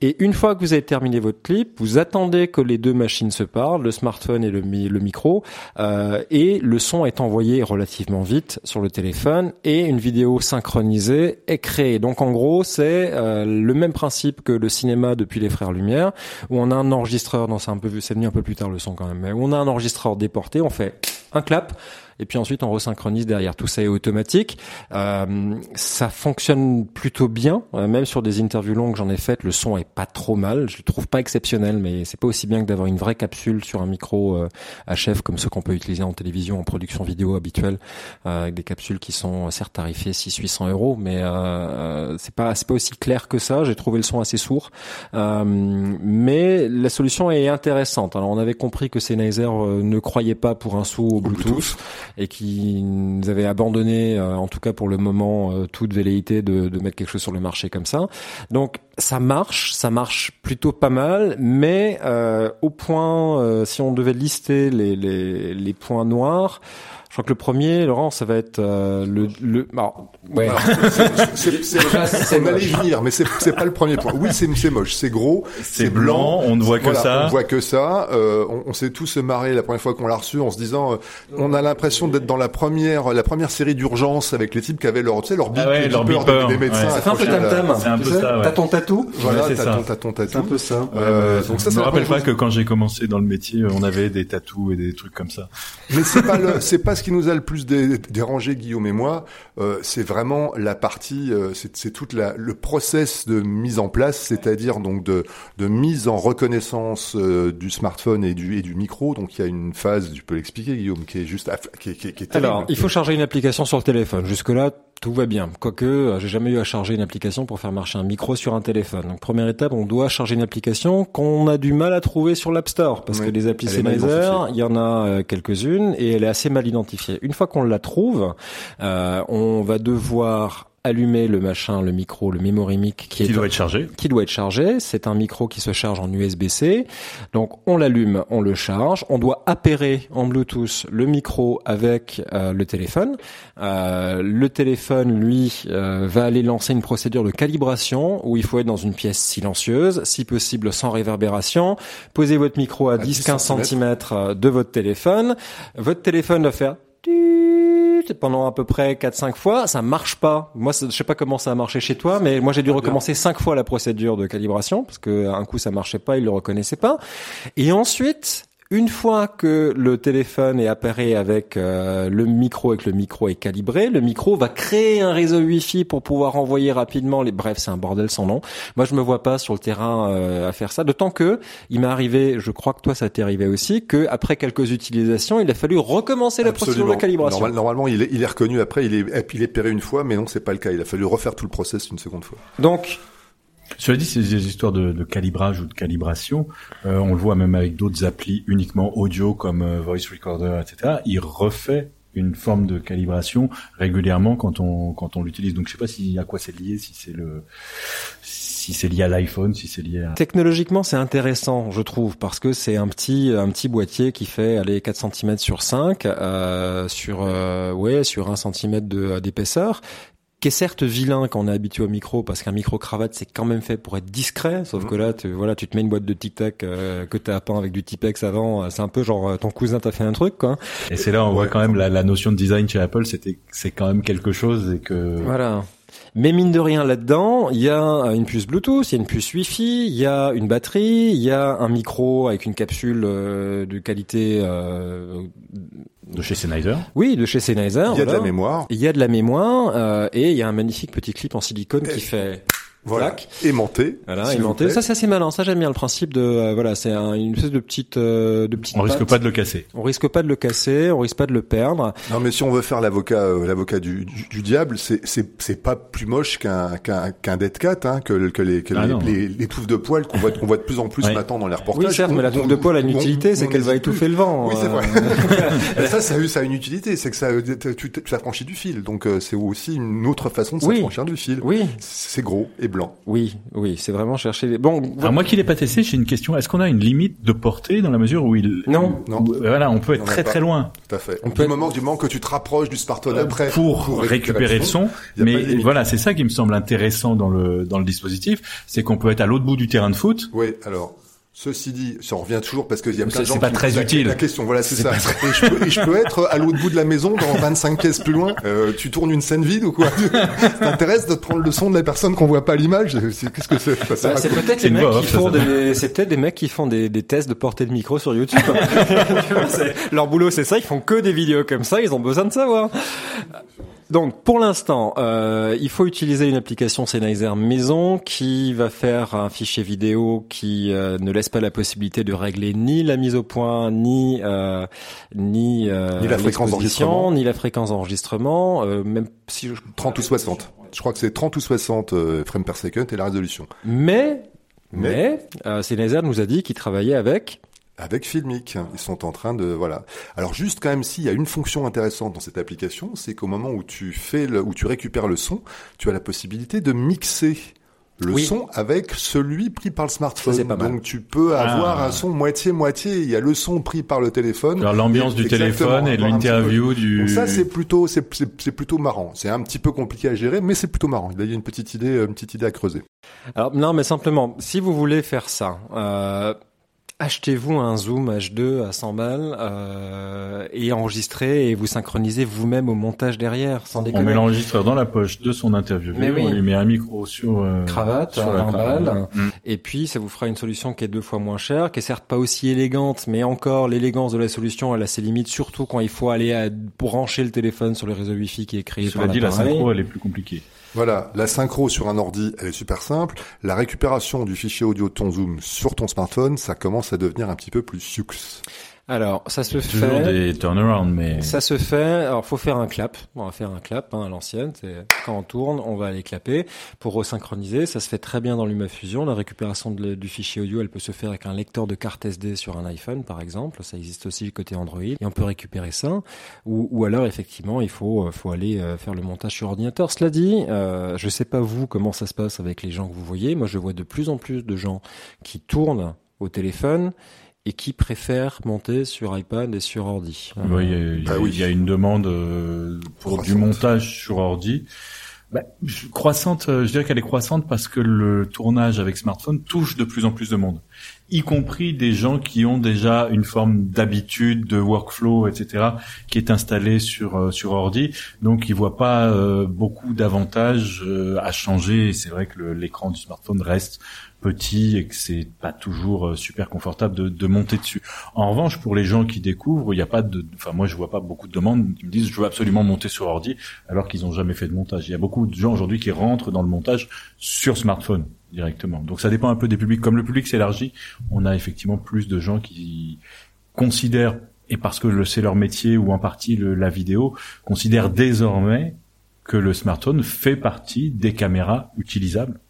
Et une fois que vous avez terminé votre clip, vous attendez que les deux machines se parlent, le smartphone et le, mi- le micro, euh, et le son est envoyé relativement vite sur le téléphone et une vidéo synchronisée est créée. Donc en gros, c'est euh, le même principe que le cinéma depuis les Frères Lumière, où on a un enregistreur, non c'est un peu c'est venu un peu plus tard le son quand même, mais où on a un enregistreur déporté, on fait un clap. Et puis ensuite on resynchronise derrière. Tout ça est automatique. Euh, ça fonctionne plutôt bien, Euh, même sur des interviews longues j'en ai faites. Le son est pas trop mal. Je le trouve pas exceptionnel, mais c'est pas aussi bien que d'avoir une vraie capsule sur un micro euh, HF comme ceux qu'on peut utiliser en télévision, en production vidéo habituelle, euh, avec des capsules qui sont euh, certes tarifées 600-800 euros, mais euh, euh, c'est pas c'est pas aussi clair que ça. J'ai trouvé le son assez sourd, Euh, mais la solution est intéressante. Alors on avait compris que Sennheiser euh, ne croyait pas pour un sou au Bluetooth. Et qui nous avait abandonné, euh, en tout cas pour le moment, euh, toute velléité de, de mettre quelque chose sur le marché comme ça. Donc ça marche, ça marche plutôt pas mal, mais euh, au point, euh, si on devait lister les, les, les points noirs, je crois que le premier, Laurent, ça va être euh, le, le alors, ouais. C'est, c'est, on allait y venir, mais c'est, c'est pas le premier point. Oui, c'est, c'est moche, c'est gros, C'est blanc, on ne voit que Voilà, ça. On voit que ça. Euh, on, on s'est tous marré la première fois qu'on l'a reçu en se disant, euh, on a l'impression d'être dans la première, la première série d'urgence avec les types qui avaient leur, tu sais, leur bip, Ah ouais, leur beeper, des, des médecins. ouais. Fait un peu. C'est un peu ça, ouais. T'as ton tatou Voilà, c'est t'as ça. ton, tatou. C'est un peu ça. Euh, donc ça, je c'est me rappelle pas que quand j'ai commencé dans le métier, on avait des tatous et des trucs comme ça. Mais c'est pas le, c'est pas ce qui nous a le plus dé- dérangé, Guillaume et moi. Euh, c'est vraiment la partie, euh, c'est, toute la, le process de mise en place, c'est-à-dire donc de, de mise en reconnaissance euh, du smartphone et du et du micro. Donc il y a une phase, tu peux l'expliquer, Guillaume, qui est juste, qui qui est, qui est. Alors, il faut charger une application sur le téléphone. Jusque-là, tout va bien. Quoique, euh, j'ai jamais eu à charger une application pour faire marcher un micro sur un téléphone. Donc, première étape, on doit charger une application qu'on a du mal à trouver sur l'App Store. Parce Oui, que les applis Sennheiser, il y en a euh, quelques-unes et elle est assez mal identifiée. Une fois qu'on la trouve, euh, on va devoir allumer le machin, le micro, le memory mic qui, Qui est doit être chargé. qui doit être chargé. C'est un micro qui se charge en USB-C. Donc on l'allume, on le charge. On doit appairer en Bluetooth le micro avec euh, le téléphone. Euh, le téléphone, lui, euh, va aller lancer une procédure de calibration où il faut être dans une pièce silencieuse, si possible sans réverbération. Posez votre micro à, 10-15 cm de votre téléphone. Votre téléphone va faire pendant à peu près 4-5 fois, ça marche pas. Moi, je sais pas comment ça a marché chez toi, mais moi j'ai dû recommencer 5 fois la procédure de calibration parce que un coup ça marchait pas, il le reconnaissait pas. Et ensuite, une fois que le téléphone est appareillé avec euh, le micro et que le micro est calibré, le micro va créer un réseau Wi-Fi pour pouvoir envoyer rapidement les. Bref, c'est un bordel sans nom. Moi, je me vois pas sur le terrain euh, à faire ça. D'autant que il m'est arrivé, je crois que toi ça t'est arrivé aussi, que après quelques utilisations, il a fallu recommencer la procédure de calibration. Normal- normalement, il est, il est reconnu après, il est, il est péré une fois, mais non, c'est pas le cas. Il a fallu refaire tout le process une seconde fois. Donc, Cela dit, c'est des histoires de, de calibrage ou de calibration. Euh, on le voit même avec d'autres applis uniquement audio comme euh, Voice Recorder, etc. Il refait une forme de calibration régulièrement quand on quand on l'utilise. Donc je sais pas si à quoi c'est lié, si c'est le si c'est lié à l'iPhone, si c'est lié à Technologiquement, c'est intéressant, je trouve, parce que c'est un petit un petit boîtier qui fait aller 4 cm sur 5 euh, sur euh, ouais sur 1 cm d'épaisseur qui est certes vilain quand on est habitué au micro, parce qu'un micro cravate c'est quand même fait pour être discret, sauf que là, tu, voilà, tu te mets une boîte de Tic Tac euh, que t'as peint avec du Tipex avant, c'est un peu genre ton cousin t'a fait un truc, quoi. Et c'est là on voit quand même la, la notion de design chez Apple, c'était c'est quand même quelque chose et que voilà. Mais mine de rien là-dedans, il y a une puce Bluetooth, il y a une puce Wi-Fi, il y a une batterie, il y a un micro avec une capsule euh, de qualité euh, de chez Sennheiser. Oui, de chez Sennheiser. Il y a de la mémoire. Il y a de la mémoire euh, et il y a un magnifique petit clip en silicone qui fait voilà. Aimanté. Voilà, aimanté. Ça, c'est assez malin. Ça, j'aime bien le principe de, euh, voilà, c'est un, une espèce de petite, euh, de petite. On risque pas de le casser. On risque pas de le casser. On risque pas de le perdre. Non, mais si on veut faire l'avocat, euh, l'avocat du, du, du, diable, c'est, c'est, c'est pas plus moche qu'un, qu'un, qu'un Dead Cat, hein, que, que les, que ah les, les, touffes de poil qu'on voit, qu'on voit de plus en plus maintenant dans les reportages. Oui, certes, mais la touffe de poil a une utilité, c'est qu'elle va étouffer le vent. Oui, c'est vrai. ça, ça a, ça a une utilité, c'est que ça, tu t'affranchis du fil. Donc, c'est aussi une autre façon de s'affranchir du fil. Oui. C'est gros et blanc. Oui, oui, c'est vraiment chercher les... Bon, Alors moi qui l'ai pas testé, j'ai une question. Est-ce qu'on a une limite de portée dans la mesure où il... Non. Non. Voilà, on peut être très très loin. Tout à fait. On peut du moment du moment que tu te rapproches du smartphone euh, après pour, récupérer, le son. Mais voilà, c'est ça qui me semble intéressant dans le dans le dispositif, c'est qu'on peut être à l'autre bout du terrain de foot. Oui, alors Ceci dit, ça revient toujours parce qu'il y a plein de gens pas qui très utile. la question. Voilà, c'est ça. Et, je peux, et, je peux, être à l'autre bout de la maison, dans 25 pièces plus loin. Euh, tu tournes une scène vide ou quoi? T'intéresse de prendre le son de la personne qu'on voit pas à l'image? Qu'est-ce que c'est? Bah, C'est peut-être les mecs qui font des, c'est peut-être des mecs qui font des, des, tests de portée de micro sur YouTube. leur boulot, c'est ça. Ils font que des vidéos comme ça. Ils ont besoin de savoir. Donc pour l'instant, euh, il faut utiliser une application Sennheiser maison qui va faire un fichier vidéo qui euh, ne laisse pas la possibilité de régler ni la mise au point, ni euh, ni, euh, ni la fréquence d'enregistrement, ni la fréquence d'enregistrement, euh, même si je... 30 ou 60. Je crois que c'est 30 ou 60 frames per second et la résolution. Mais mais, mais Sennheiser nous a dit qu'il travaillait avec avec Filmic. Ils sont en train de voilà. Alors juste quand même s'il y a une fonction intéressante dans cette application, c'est qu'au moment où tu fais le, où tu récupères le son, tu as la possibilité de mixer le son avec celui pris par le smartphone. pas mal. Donc tu peux avoir ah. un son moitié moitié. Il y a le son pris par le téléphone. Alors l'ambiance du téléphone et l'interview du. Donc ça c'est plutôt c'est c'est plutôt marrant. C'est un petit peu compliqué à gérer, mais c'est plutôt marrant. Il y a une petite idée une petite idée à creuser. Alors non, mais simplement si vous voulez faire ça. Euh Achetez-vous un Zoom H2 à 100 balles euh, et enregistrez et vous synchronisez vous-même au montage derrière, sans déconner. On met l'enregistreur dans la poche de son interview, on lui met un micro sur euh, cravate, sur la balles, mm. et puis ça vous fera une solution qui est deux fois moins chère, qui est certes pas aussi élégante, mais encore l'élégance de la solution, elle a ses limites, surtout quand il faut aller à brancher le téléphone sur le réseau Wi-Fi qui est créé Cela dit, la synchro, elle est plus compliquée. Voilà, la synchro sur un ordi, elle est super simple. La récupération du fichier audio de ton Zoom sur ton smartphone, ça commence à devenir un petit peu plus sioux. Alors, ça se fait. Toujours des turnarounds, mais. Ça se fait. Alors, faut faire un clap. On va faire un clap hein, à l'ancienne. C'est quand on tourne, on va aller clapper pour resynchroniser. Ça se fait très bien dans LumaFusion. La récupération du fichier audio, elle peut se faire avec un lecteur de carte SD sur un iPhone, par exemple. Ça existe aussi du côté Android et on peut récupérer ça. Ou, ou alors, effectivement, il faut euh, faut aller euh, faire le montage sur ordinateur. Cela dit, euh, je sais pas vous comment ça se passe avec les gens que vous voyez. Moi, je vois de plus en plus de gens qui tournent au téléphone et qui préfèrent monter sur iPad et sur ordi. Oui, il y, a, il y a une demande euh, pour du montage sur ordi. Bah, croissante, euh, je dirais qu'elle est croissante parce que le tournage avec smartphone touche de plus en plus de monde, y compris des gens qui ont déjà une forme d'habitude, de workflow, etc., qui est installé sur euh, sur ordi. Donc, ils voient pas beaucoup d'avantages à changer. C'est vrai que l'écran du smartphone reste petit et que c'est pas toujours euh, super confortable de, de, monter dessus. En revanche, pour les gens qui découvrent, il n'y a pas de, enfin moi je vois pas beaucoup de demandes qui me disent je veux absolument monter sur ordi alors qu'ils ont jamais fait de montage. Il y a beaucoup de gens aujourd'hui qui rentrent dans le montage sur smartphone directement. Donc ça dépend un peu des publics. Comme le public s'élargit, on a effectivement plus de gens qui considèrent et parce que c'est leur métier ou en partie la vidéo, considèrent désormais que le smartphone fait partie des caméras utilisables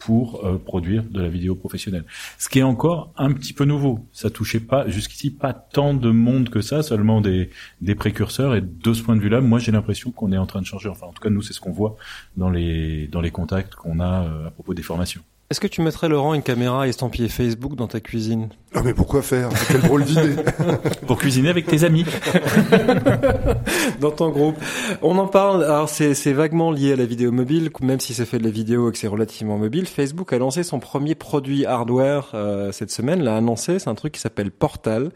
pour euh, produire de la vidéo professionnelle. Ce qui est encore un petit peu nouveau. Ça touchait pas jusqu'ici pas tant de monde que ça, seulement des, des précurseurs. Et de ce point de vue-là, moi j'ai l'impression qu'on est en train de changer. Enfin, en tout cas, nous c'est ce qu'on voit dans les dans les contacts qu'on a euh, à propos des formations. Est-ce que tu mettrais Laurent une caméra estampillée Facebook dans ta cuisine? Ah mais pourquoi faire? Quelle drôle d'idée Pour cuisiner avec tes amis. dans ton groupe. On en parle. Alors c'est c'est vaguement lié à la vidéo mobile, même si c'est fait de la vidéo et que c'est relativement mobile. Facebook a lancé son premier produit hardware euh, cette semaine. L'a annoncé. C'est un truc qui s'appelle Portal,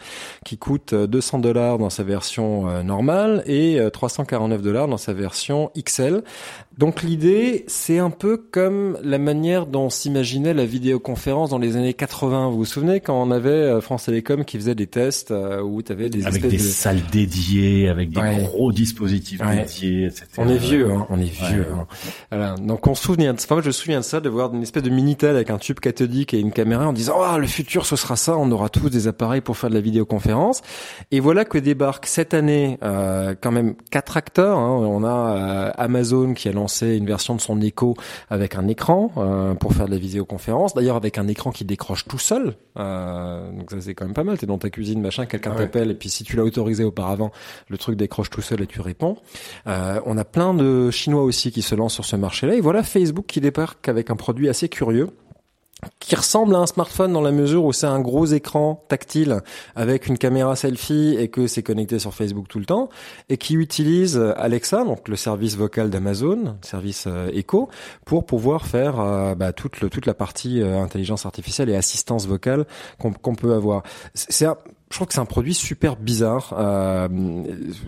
qui coûte 200 dollars dans sa version euh, normale et 349 dollars dans sa version XL. Donc l'idée, c'est un peu comme la manière dont s'imaginait la vidéoconférence dans les années 80. Vous vous souvenez quand on avait euh, France Télécom qui faisait des tests euh, où tu avais des avec des de... salles dédiées, avec des ouais. gros dispositifs ouais. dédiés, etc. On est vieux, hein, on est vieux. Ouais. Hein. Voilà. Donc on se souvient, enfin, moi je me souviens de ça, de voir une espèce de minitel avec un tube cathodique et une caméra en disant oh le futur ce sera ça, on aura tous des appareils pour faire de la vidéoconférence. Et voilà que débarque cette année euh, quand même quatre acteurs. Hein. On a euh, Amazon qui a lancé une version de son Echo avec un écran euh, pour faire de la vidéoconférence. D'ailleurs avec un écran qui décroche tout seul. Euh, donc ça c'est quand même pas mal. T'es dans ta cuisine, machin, quelqu'un Ah ouais. t'appelle et puis si tu l'as autorisé auparavant, le truc décroche tout seul et tu réponds. Euh, on a plein de Chinois aussi qui se lancent sur ce marché-là. Et voilà Facebook qui débarque avec un produit assez curieux qui ressemble à un smartphone dans la mesure où c'est un gros écran tactile avec une caméra selfie et que c'est connecté sur Facebook tout le temps et qui utilise Alexa, donc le service vocal d'Amazon, service euh, Echo, pour pouvoir faire euh, bah, toute, le, toute la partie euh, intelligence artificielle et assistance vocale qu'on peut avoir. C'est je trouve que c'est un produit super bizarre. Euh,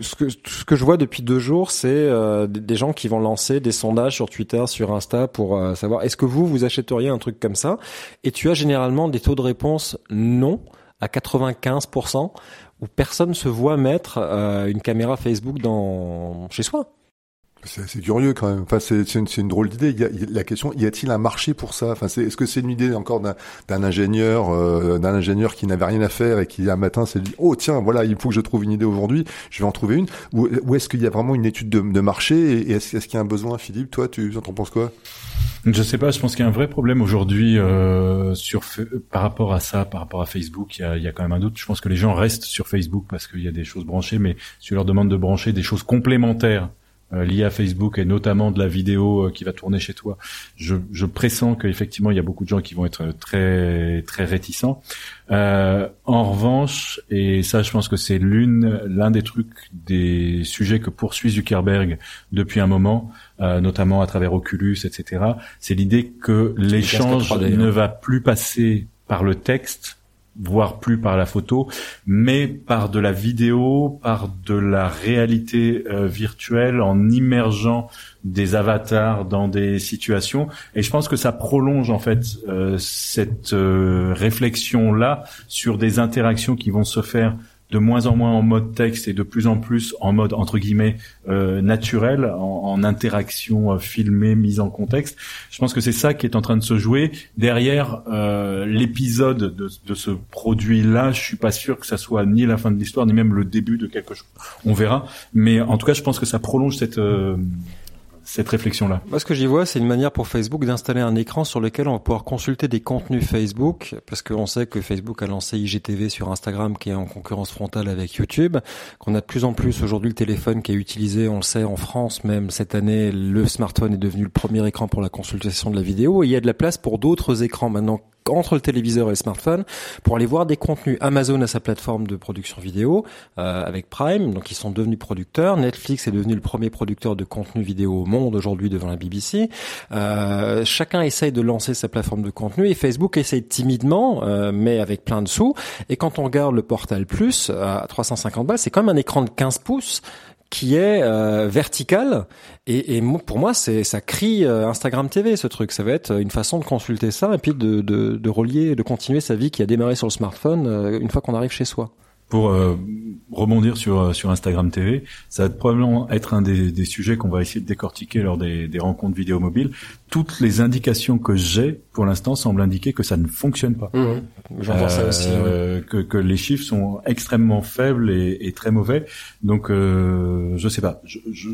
ce, que, ce que je vois depuis deux jours, c'est euh, des gens qui vont lancer des sondages sur Twitter, sur Insta pour euh, savoir est-ce que vous, vous achèteriez un truc comme ça? Et tu as généralement des taux de réponse non à 95% où personne se voit mettre euh, une caméra Facebook dans chez soi. C'est curieux quand même. Enfin, c'est une, une, drôle d'idée. La question, y a-t-il un marché pour ça? Enfin, est-ce que c'est une idée encore d'un ingénieur, euh, d'un ingénieur qui n'avait rien à faire et qui un matin s'est dit, oh tiens, voilà, il faut que je trouve une idée aujourd'hui, je vais en trouver une. Ou, ou est-ce qu'il y a vraiment une étude de, de marché et est-ce est qu'il y a un besoin, Philippe Toi, tu en penses quoi? Je sais pas, je pense qu'il y a un vrai problème aujourd'hui euh, sur par rapport à ça, par rapport à Facebook. Il y, a, il y a quand même un doute. Je pense que les gens restent sur Facebook parce qu'il y a des choses branchées, mais si leur demandes de brancher des choses complémentaires liées à Facebook et notamment de la vidéo euh, qui va tourner chez toi, je, je pressens qu'effectivement il y a beaucoup de gens qui vont être très très réticents. Euh, en revanche, et ça je pense que c'est l'une l'un des trucs des sujets que poursuit Zuckerberg depuis un moment, euh, notamment à travers Oculus, etc. C'est l'idée que l'échange ne va plus passer par le texte voire plus par la photo, mais par de la vidéo, par de la réalité euh, virtuelle, en immergeant des avatars dans des situations. Et je pense que ça prolonge en fait euh, cette euh, réflexion là sur des interactions qui vont se faire de moins en moins en mode texte et de plus en plus en mode entre guillemets euh, naturel, en, en interaction euh, filmée, mise en contexte. Je pense que c'est ça qui est en train de se jouer derrière euh, l'épisode de, de, ce produit-là. Je suis pas sûr que ça soit ni la fin de l'histoire ni même le début de quelque chose. On verra, mais en tout cas, je pense que ça prolonge cette euh, cette réflexion-là. Moi, ce que j'y vois, c'est une manière pour Facebook d'installer un écran sur lequel on va pouvoir consulter des contenus Facebook, parce qu'on sait que Facebook a lancé IGTV sur Instagram, qui est en concurrence frontale avec YouTube, qu'on a de plus en plus aujourd'hui le téléphone qui est utilisé, on le sait, en France même cette année, le smartphone est devenu le premier écran pour la consultation de la vidéo, et il y a de la place pour d'autres écrans. Maintenant entre le téléviseur et le smartphone pour aller voir des contenus. Amazon a sa plateforme de production vidéo euh, avec Prime, donc ils sont devenus producteurs. Netflix est devenu le premier producteur de contenu vidéo au monde aujourd'hui devant la BBC. Euh, chacun essaye de lancer sa plateforme de contenu et Facebook essaye timidement, euh, mais avec plein de sous. Et quand on regarde le Portal Plus à 350 balles, c'est quand même un écran de 15 pouces qui est euh, vertical et, et, pour moi c'est ça crie euh, Instagram TV ce truc. Ça va être une façon de consulter ça et puis de, de, de relier de continuer sa vie qui a démarré sur le smartphone euh, une fois qu'on arrive chez soi. Pour euh, rebondir sur sur Instagram TV, ça va probablement être un des, des sujets qu'on va essayer de décortiquer lors des, des rencontres vidéo mobiles. Toutes les indications que j'ai pour l'instant semblent indiquer que ça ne fonctionne pas. Mmh, J'entends euh, ça aussi. Ouais. Que, que les chiffres sont extrêmement faibles et, et très mauvais. Donc euh, je sais pas. Je, je,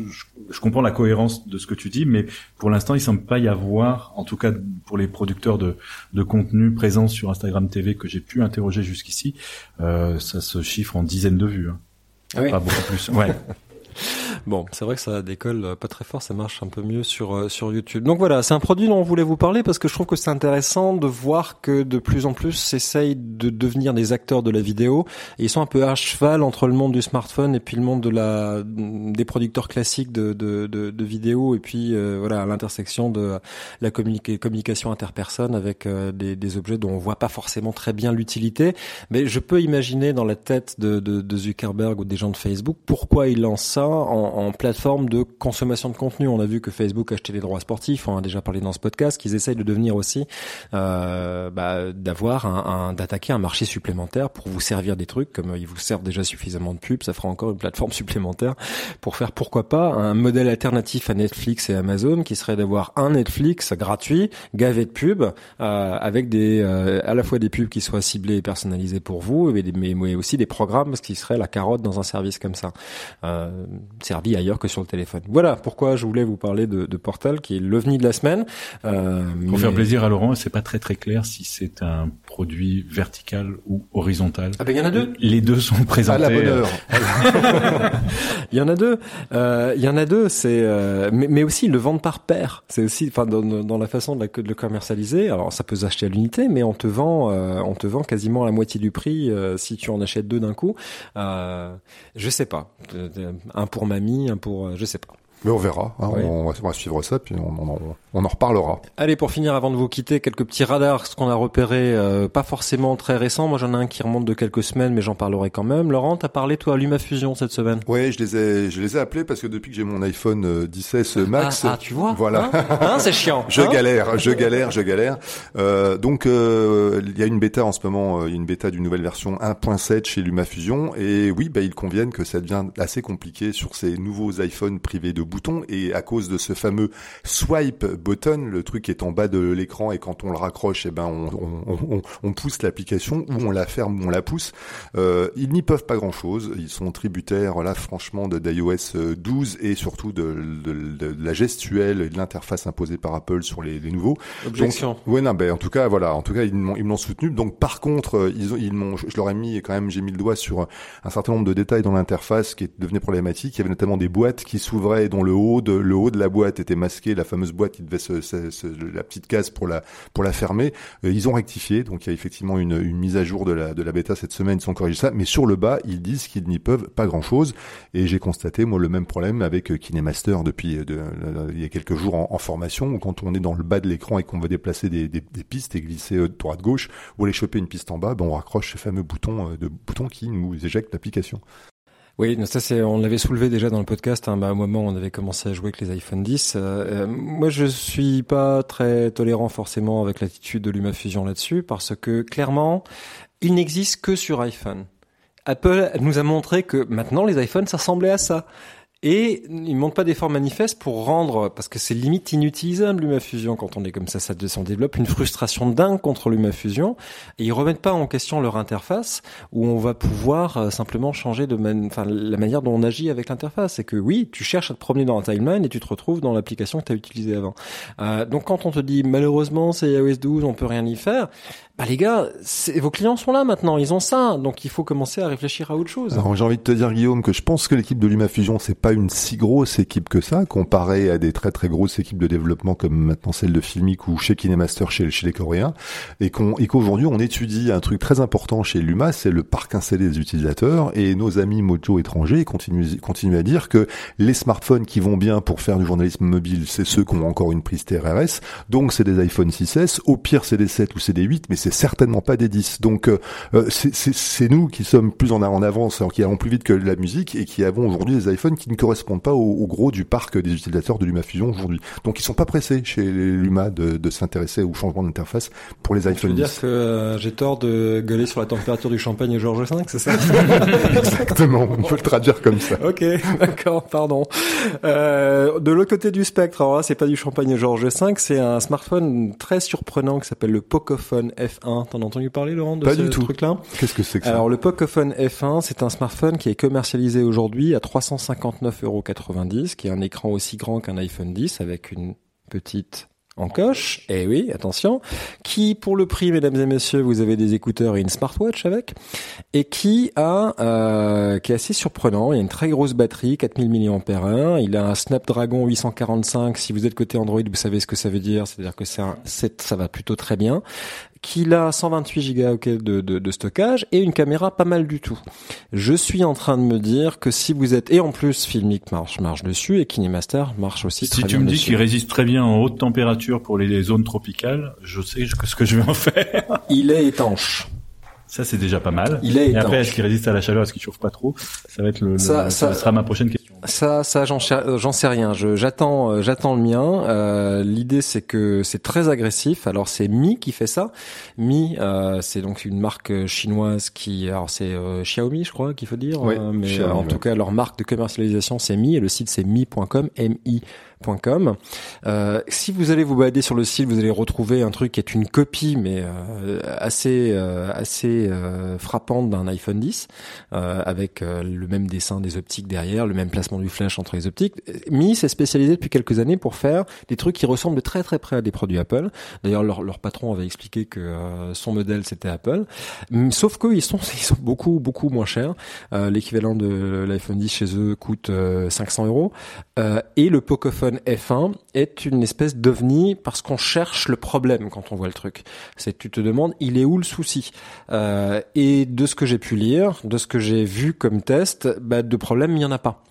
je, comprends la cohérence de ce que tu dis, mais pour l'instant il semble pas y avoir, en tout cas pour les producteurs de, de contenu présents sur Instagram TV que j'ai pu interroger jusqu'ici, euh, ça se chiffre en dizaines de vues. Hein. Ah oui. Pas beaucoup plus. Ouais. Bon, c'est vrai que ça décolle euh, pas très fort, ça marche un peu mieux sur euh, sur YouTube. Donc voilà, c'est un produit dont on voulait vous parler parce que je trouve que c'est intéressant de voir que de plus en plus s'essayent de devenir des acteurs de la vidéo et ils sont un peu à cheval entre le monde du smartphone et puis le monde de la des producteurs classiques de de de, de vidéos et puis euh, voilà à l'intersection de la communication interpersonne avec des, des objets dont on voit pas forcément très bien l'utilité, mais je peux imaginer dans la tête de, de, de Zuckerberg ou des gens de Facebook pourquoi ils lancent ça en en, plateforme de consommation de contenu. On a vu que Facebook achetait des droits sportifs, on a déjà parlé dans ce podcast, qu'ils essayent de devenir aussi, euh, bah, d'avoir un, d'attaquer un marché supplémentaire pour vous servir des trucs, comme ils vous servent déjà suffisamment de pubs, ça fera encore une plateforme supplémentaire pour faire pourquoi pas un modèle alternatif à Netflix et Amazon qui serait d'avoir un Netflix gratuit, gavé de pubs, euh, avec des euh, à la fois des pubs qui soient ciblées et personnalisées pour vous, mais, mais, aussi des programmes, ce qui serait la carotte dans un service comme ça. Euh, ailleurs que sur le téléphone. Voilà pourquoi je voulais vous parler de, de Portal, qui est l'ovni de la semaine. Euh, Pour faire plaisir à Laurent, c'est pas très très clair si c'est un produit vertical ou horizontal. Ah ben il y en a deux. Les deux sont présentés. À la bonne heure. il y en a deux. Euh, il y en a deux. C'est euh, mais, mais, aussi le vendent par paire. C'est aussi enfin dans, dans, la façon de, la, de, le commercialiser. Alors ça peut s'acheter à l'unité, mais on te vend euh, on te vend quasiment la moitié du prix euh, si tu en achètes deux d'un coup. je sais pas. Un pour mamie pour, euh, je sais pas. Mais on verra, hein, on, va, suivre ça, puis on, on, en reparlera. Allez, pour finir, avant de vous quitter, quelques petits radars, ce qu'on a repéré, euh, pas forcément très récent. Moi, j'en ai un qui remonte de quelques semaines, mais j'en parlerai quand même. Laurent, t'as parlé toi à LumaFusion cette semaine Oui, je les ai, je les ai appelés parce que depuis que j'ai mon iPhone 16 euh, Max, ah, ah, tu vois, voilà, hein, hein c'est chiant. je galère, je galère, je galère. Euh, donc, euh, il y a une bêta en ce moment, une bêta d'une nouvelle version 1.7 chez LumaFusion, et oui, bah, ils conviennent que ça devient assez compliqué sur ces nouveaux iPhones privés de boutons et à cause de ce fameux swipe button, le truc qui est en bas de l'écran et quand on le raccroche, et eh ben on, on, pousse l'application ou on la ferme ou on la pousse. Euh, ils n'y peuvent pas grand chose. Ils sont tributaires là franchement d'iOS 12 et surtout de, de, la gestuelle et de l'interface imposée par Apple sur les, les nouveaux. Objection. ouais non ben en tout cas voilà en tout cas ils m'ont ils m'ont soutenu. Donc par contre ils ont ils m'ont je leur ai mis quand même j'ai mis le doigt sur un certain nombre de détails dans l'interface qui devenait problématique. Il y avait notamment des boîtes qui s'ouvraient dont le haut de le haut de la boîte était masqué, la fameuse boîte qui devait se, la petite case pour la pour la fermer. Euh, ils ont rectifié, donc il y a effectivement une, une mise à jour de la de la bêta cette semaine, ils sont corrigé ça. Mais sur le bas, ils disent qu'ils n'y peuvent pas grand chose. Et j'ai constaté moi le même problème avec euh, KineMaster depuis euh, de, il y a quelques jours en, formation, où quand on est dans le bas de l'écran et qu'on veut déplacer des, des, pistes et glisser droite gauche ou aller choper une piste en bas, ben on raccroche ce fameux bouton de bouton qui nous éjecte l'application. Oui, ça c'est, on l'avait soulevé déjà dans le podcast. Hein, bah, au moment où on avait commencé à jouer avec les iPhone 10. Euh, euh, moi, je suis pas très tolérant forcément avec l'attitude de LumaFusion là-dessus, parce que clairement, il n'existe que sur iPhone. Apple nous a montré que maintenant les iPhones, ça ressemblait à ça. Et ils montrent pas d'efforts manifestes pour rendre, parce que c'est limite inutilisable LumaFusion quand on est comme ça, ça, ça développe une frustration dingue contre LumaFusion. Et ils remettent pas en question leur interface, où on va pouvoir euh, simplement changer de enfin, la manière dont on agit avec l'interface. C'est que oui, tu cherches à te promener dans un timeline et tu te retrouves dans l'application que tu as utilisée avant. Euh, donc quand on te dit malheureusement c'est iOS 12, on peut rien y faire, bah les gars, vos clients sont là maintenant, ils ont ça, donc il faut commencer à réfléchir à autre chose. Alors j'ai envie de te dire Guillaume que je pense que l'équipe de LumaFusion c'est pas une si grosse équipe que ça, comparée à des très très grosses équipes de développement comme maintenant celle de Filmic ou chez KineMaster chez, les Coréens, et qu'aujourd'hui on étudie un truc très important chez Luma, c'est le parc installé des utilisateurs, et nos amis mojo étrangers continuent à dire que les smartphones qui vont bien pour faire du journalisme mobile, c'est ceux qui ont encore une prise TRS, donc c'est des iPhone 6s, au pire c'est des 7 ou c'est des 8, mais c'est certainement pas des 10. Donc euh, euh c'est nous qui sommes plus en, en avance, qui allons plus vite que la musique et qui avons aujourd'hui des iPhones qui ne correspondent pas au, gros du parc des utilisateurs de LumaFusion aujourd'hui. Donc ils sont pas pressés chez Luma de, de s'intéresser au changement d'interface pour les iPhones 10. dire que euh, j'ai tort de gueuler sur la température du champagne et Georges V, c'est ça Exactement, on peut le traduire comme ça. Ok, d'accord, pardon. Euh, de l'autre côté du spectre, alors là c'est pas du champagne et Georges V, c'est un smartphone très surprenant qui s'appelle le Pocophone F 1 T'en as entendu parler, Laurent, de Pas ce du tout. truc-là? Qu'est-ce que c'est que ça? Alors, le Pocophone F1, c'est un smartphone qui est commercialisé aujourd'hui à 359,90 euros, qui a un écran aussi grand qu'un iPhone 10 avec une petite en coche, et oui, attention, qui pour le prix, mesdames et messieurs, vous avez des écouteurs et une smartwatch avec, et qui a, euh, qui est assez surprenant. Il y a une très grosse batterie, 4000 mAh. Il a un Snapdragon 845. Si vous êtes côté Android, vous savez ce que ça veut dire. C'est-à-dire que c'est ça va plutôt très bien qu'il a 128 Go de, de, de, stockage et une caméra pas mal du tout. Je suis en train de me dire que si vous êtes et en plus Filmic marche marche dessus et KineMaster marche aussi. Si tu me dis qu'il résiste très bien en haute température pour les zones tropicales, je sais ce que je vais en faire. Il est étanche. Ça, c'est déjà pas mal. Il est Et après, est-ce qu'il résiste à la chaleur, est-ce qu'il chauffe pas trop? Ça va être le, ça, ça, sera ma prochaine question. Ça, ça, j'en sais rien. Je, j'attends, euh, j'attends le mien. Euh, l'idée, c'est que c'est très agressif. Alors, c'est Mi qui fait ça. Mi, euh, c'est donc une marque chinoise qui, alors c'est Xiaomi, je crois qu'il faut dire. Oui, mais en tout cas, leur marque de commercialisation, c'est Mi et le site c'est mi.com, M-I euh, si vous allez vous balader sur le site, vous allez retrouver un truc qui est une copie, mais euh, assez euh, assez frappante d'un iPhone 10, avec le même dessin des optiques derrière, le même placement du flash entre les optiques. Mi s'est spécialisé depuis quelques années pour faire des trucs qui ressemblent de très très près à des produits Apple. D'ailleurs, leur, patron avait expliqué que son modèle c'était Apple, sauf qu'ils sont ils sont beaucoup beaucoup moins chers. L'équivalent de l'iPhone 10 chez eux coûte 500 euros et le Pocophone F1 est une espèce d'ovni parce qu'on cherche le problème quand on voit le truc. C'est tu te demandes il est où le souci? Euh, et de ce que j'ai pu lire, de ce que j'ai vu comme test, bah, de problème il n'y en a pas.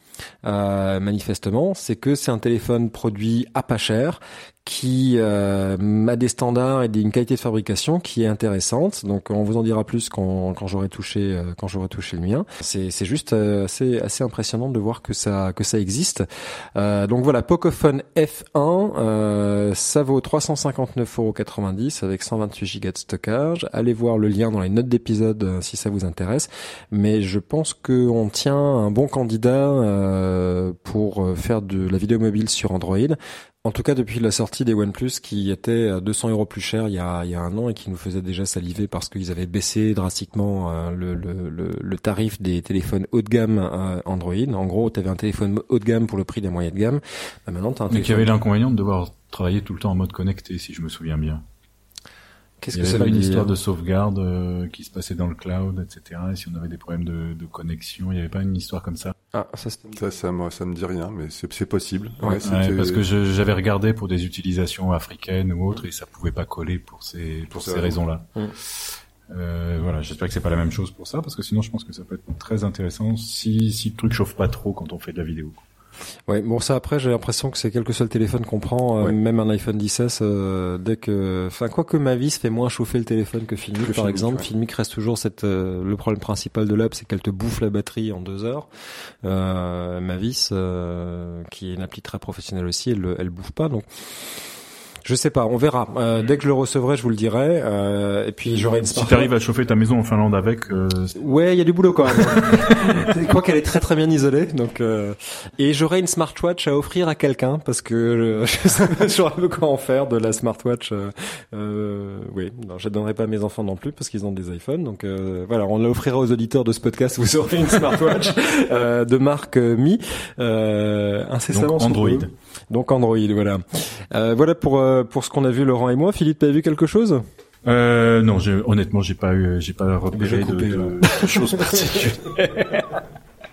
Euh, manifestement, c'est que c'est un téléphone produit à pas cher qui euh, a des standards et une qualité de fabrication qui est intéressante. Donc on vous en dira plus quand, quand j'aurai touché euh, quand j'aurai touché le mien. C'est juste euh, assez assez impressionnant de voir que ça que ça existe. Euh, donc voilà, Pocophone F1, euh, ça vaut 359,90€ avec 128 Go de stockage. Allez voir le lien dans les notes d'épisode si ça vous intéresse. Mais je pense qu'on tient un bon candidat pour faire de la vidéo mobile sur Android. En tout cas, depuis la sortie des OnePlus, qui étaient à 200 euros plus cher il y a, il y a un an et qui nous faisait déjà saliver parce qu'ils avaient baissé drastiquement euh, le, le, le, tarif des téléphones haut de gamme euh, Android. En gros, tu avais un téléphone haut de gamme pour le prix des moyens de gamme. Bah, maintenant, as un Mais qui avait l'inconvénient de devoir travailler tout le temps en mode connecté, si je me souviens bien. Qu'est-ce que ça une histoire de sauvegarde euh, qui se passait dans le cloud, etc. Et si on avait des problèmes de, de connexion, il n'y avait pas une histoire comme ça? Ah, ça, ça, ça, moi, ça me dit rien, mais c'est possible. Ouais, parce que j'avais regardé pour des utilisations africaines ou autres, et ça pouvait pas coller pour ces pour, ces raisons-là. Euh, voilà, j'espère que c'est pas la même chose pour ça, parce que sinon je pense que ça peut être très intéressant si si le truc chauffe pas trop quand on fait de la vidéo. Ouais, bon ça après j'ai l'impression que c'est quel que soit le téléphone qu'on prend, euh, même un iPhone 10s, euh, dès que, enfin quoi que ma vis fait moins chauffer le téléphone que Filmic par exemple. Filmic reste toujours cette, euh, le problème principal de l'app, c'est qu'elle te bouffe la batterie en deux heures. ma vis, qui est une appli très professionnelle aussi, elle, elle bouffe pas donc. Je sais pas, on verra. Euh, dès que je le recevrai, je vous le dirai. Euh, et puis j'aurai une. Si t'arrives à chauffer ta maison en Finlande avec. Euh... Ouais, il y a du boulot quand même. je crois qu'elle est très très bien isolée, donc. Euh... Et j'aurai une smartwatch à offrir à quelqu'un parce que je, je sais pas quoi en faire de la smartwatch. Euh, euh... Oui, non, je donnerai pas à mes enfants non plus parce qu'ils ont des iPhones. Donc euh, voilà, on l'offrira aux auditeurs de ce podcast. Vous aurez une smartwatch euh, de marque Mi, incessamment. Donc Android. Donc Android, voilà. voilà pour euh, pour ce qu'on a vu Laurent et moi. Philippe, t'as vu quelque chose? Euh, non, honnêtement, j'ai pas eu, j'ai pas repéré de, de, choses particulières.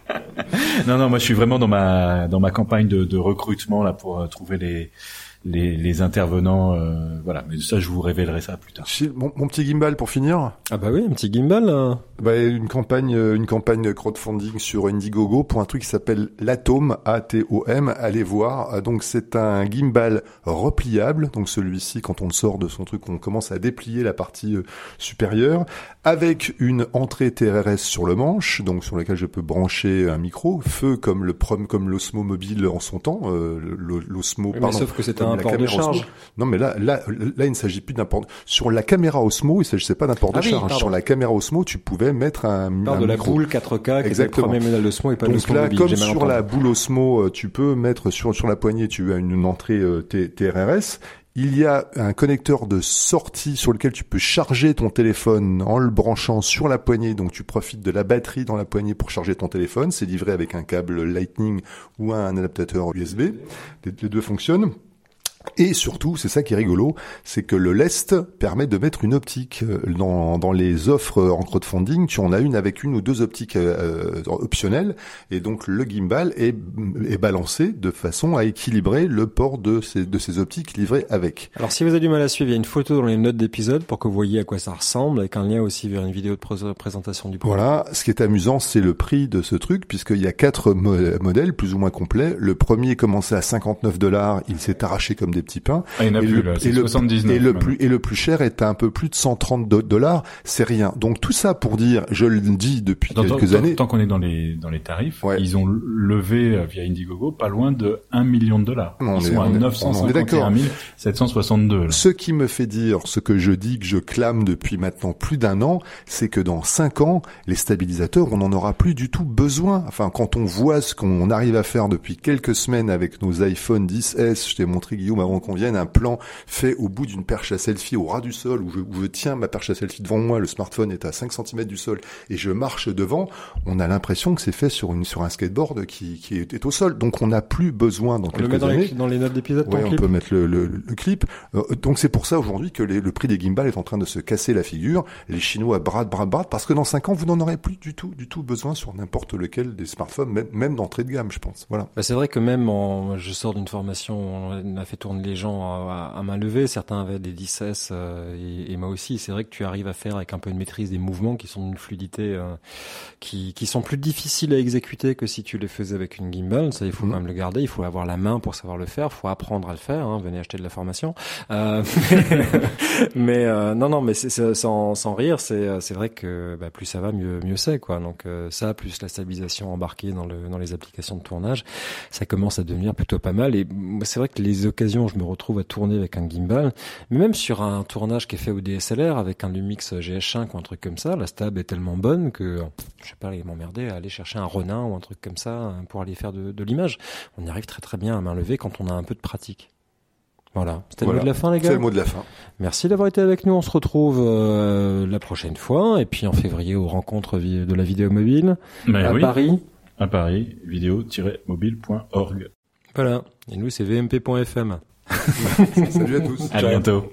non, non, moi, je suis vraiment dans ma dans ma campagne de, de recrutement là pour euh, trouver les les, les intervenants. Euh, voilà, mais ça, je vous révélerai ça plus tard. Mon, mon, petit gimbal pour finir. Ah bah oui, un petit gimbal. Bah, une campagne, euh, une campagne crowdfunding sur Indiegogo pour un truc qui s'appelle l'Atom, A-T-O-M. Allez voir. Euh, donc c'est un gimbal repliable. Donc celui-ci, quand on le sort de son truc, on commence à déplier la partie supérieure avec une entrée TRS sur le manche, donc sur laquelle je peux brancher un micro, feu comme le prom, comme l'Osmo mobile en son temps, euh, l'Osmo. pardon, sauf que c'est un port de charge. Non, mais là, là, là, il ne s'agit plus d'un port. Sur la caméra Osmo, il s'agissait pas d'un port de ah charge. Sur la caméra Osmo, tu pouvais mettre un, un de la boule 4K, qui est le premier modèle d'Osmo et pas Donc là, comme sur la boule Osmo, euh, tu peux mettre sur sur la poignée, tu as une, entrée euh, TRRS il y a un connecteur de sortie sur lequel tu peux charger ton téléphone en le branchant sur la poignée. Donc tu profites de la batterie dans la poignée pour charger ton téléphone. C'est livré avec un câble Lightning ou un adaptateur USB. Les deux fonctionnent. Et surtout, c'est ça qui est rigolo, c'est que le lest permet de mettre une optique euh, dans, dans les offres en crowdfunding. Tu en as une avec une ou deux optiques euh, optionnelles, et donc le gimbal est, est balancé de façon à équilibrer le port de ces, de ces optiques livrées avec. Alors si vous avez du mal à suivre, il y a une photo dans les notes d'épisode pour que vous voyez à quoi ça ressemble, avec un lien aussi vers une vidéo de présentation du produit. Voilà, ce qui est amusant, c'est le prix de ce truc, puisqu'il y a quatre modèles plus ou moins complets. Le premier commençait à 59 dollars, il s'est arraché comme des petits pains. Ah, il et, plus, le, et, le, 79, et le plus et le plus cher est un peu plus de 130 dollars. C'est rien. Donc tout ça pour dire, je le dis depuis quelques années. Tant qu'on est dans les dans les tarifs, ils ont levé euh, via Indiegogo pas loin de 1 million de dollars. ils est, sont à 951 762. Ce qui me fait dire ce que je dis que je clame depuis maintenant plus d'un an, c'est que dans 5 ans, les stabilisateurs, on n'en aura plus du tout besoin. Enfin, quand on voit ce qu'on arrive à faire depuis quelques semaines avec nos iPhone 10s, je t'ai montré Guillaume avant qu'on vienne, un plan fait au bout d'une perche à selfie au ras du sol, où je, tiens ma perche à selfie devant moi, le smartphone est à 5 cm du sol, et je marche devant, on a l'impression que c'est fait sur une sur un skateboard qui, qui est, au sol. Donc on n'a plus besoin dans on quelques le met dans années. Les, dans les notes d'épisode. Oui, on peut mettre le, le, le clip. Euh, donc c'est pour ça aujourd'hui que le prix des gimbals est en train de se casser la figure. Les Chinois bradent, bradent, bradent, parce que dans 5 ans vous n'en aurez plus du tout, du tout besoin sur n'importe lequel des smartphones, même, même d'entrée de gamme, je pense. Voilà. Bah c'est vrai que même en, je sors d'une formation, on a fait tourner les gens à, à main levée. Certains avaient des 10S euh, et, et, moi aussi. C'est vrai que tu arrives à faire avec un peu de maîtrise des mouvements qui sont d'une fluidité euh, qui, qui sont plus difficiles à exécuter que si tu les faisais avec une gimbal. Ça, il faut mmh. quand même le garder. Il faut avoir la main pour savoir le faire. Il faut apprendre à le faire. Hein. Venez acheter de la formation. Euh, mais euh, non, non, mais sans, sans rire, c'est, c'est vrai que bah, plus ça va, mieux, mieux c'est quoi. Donc ça, plus la stabilisation embarquée dans le dans les applications de tournage, ça commence à devenir plutôt pas mal. Et c'est vrai que les occasions où je me retrouve à tourner avec un gimbal, mais même sur un tournage qui est fait au DSLR avec un Lumix GH5 ou un truc comme ça, la stab est tellement bonne que je sais pas, il m'emmerder à aller chercher un Ronin ou un truc comme ça hein, pour aller faire de, de l'image. On y arrive très très bien à main levée quand on a un peu de pratique. Voilà, c'était le mot de la fin les gars. C'est le mot de la fin. Merci d'avoir été avec nous. On se retrouve euh, la prochaine fois et puis en février aux rencontres de la vidéo mobile à Paris. À Paris, vidéo-mobile.org. Voilà. Et nous c'est vmp.fm. Salut à tous. À bientôt.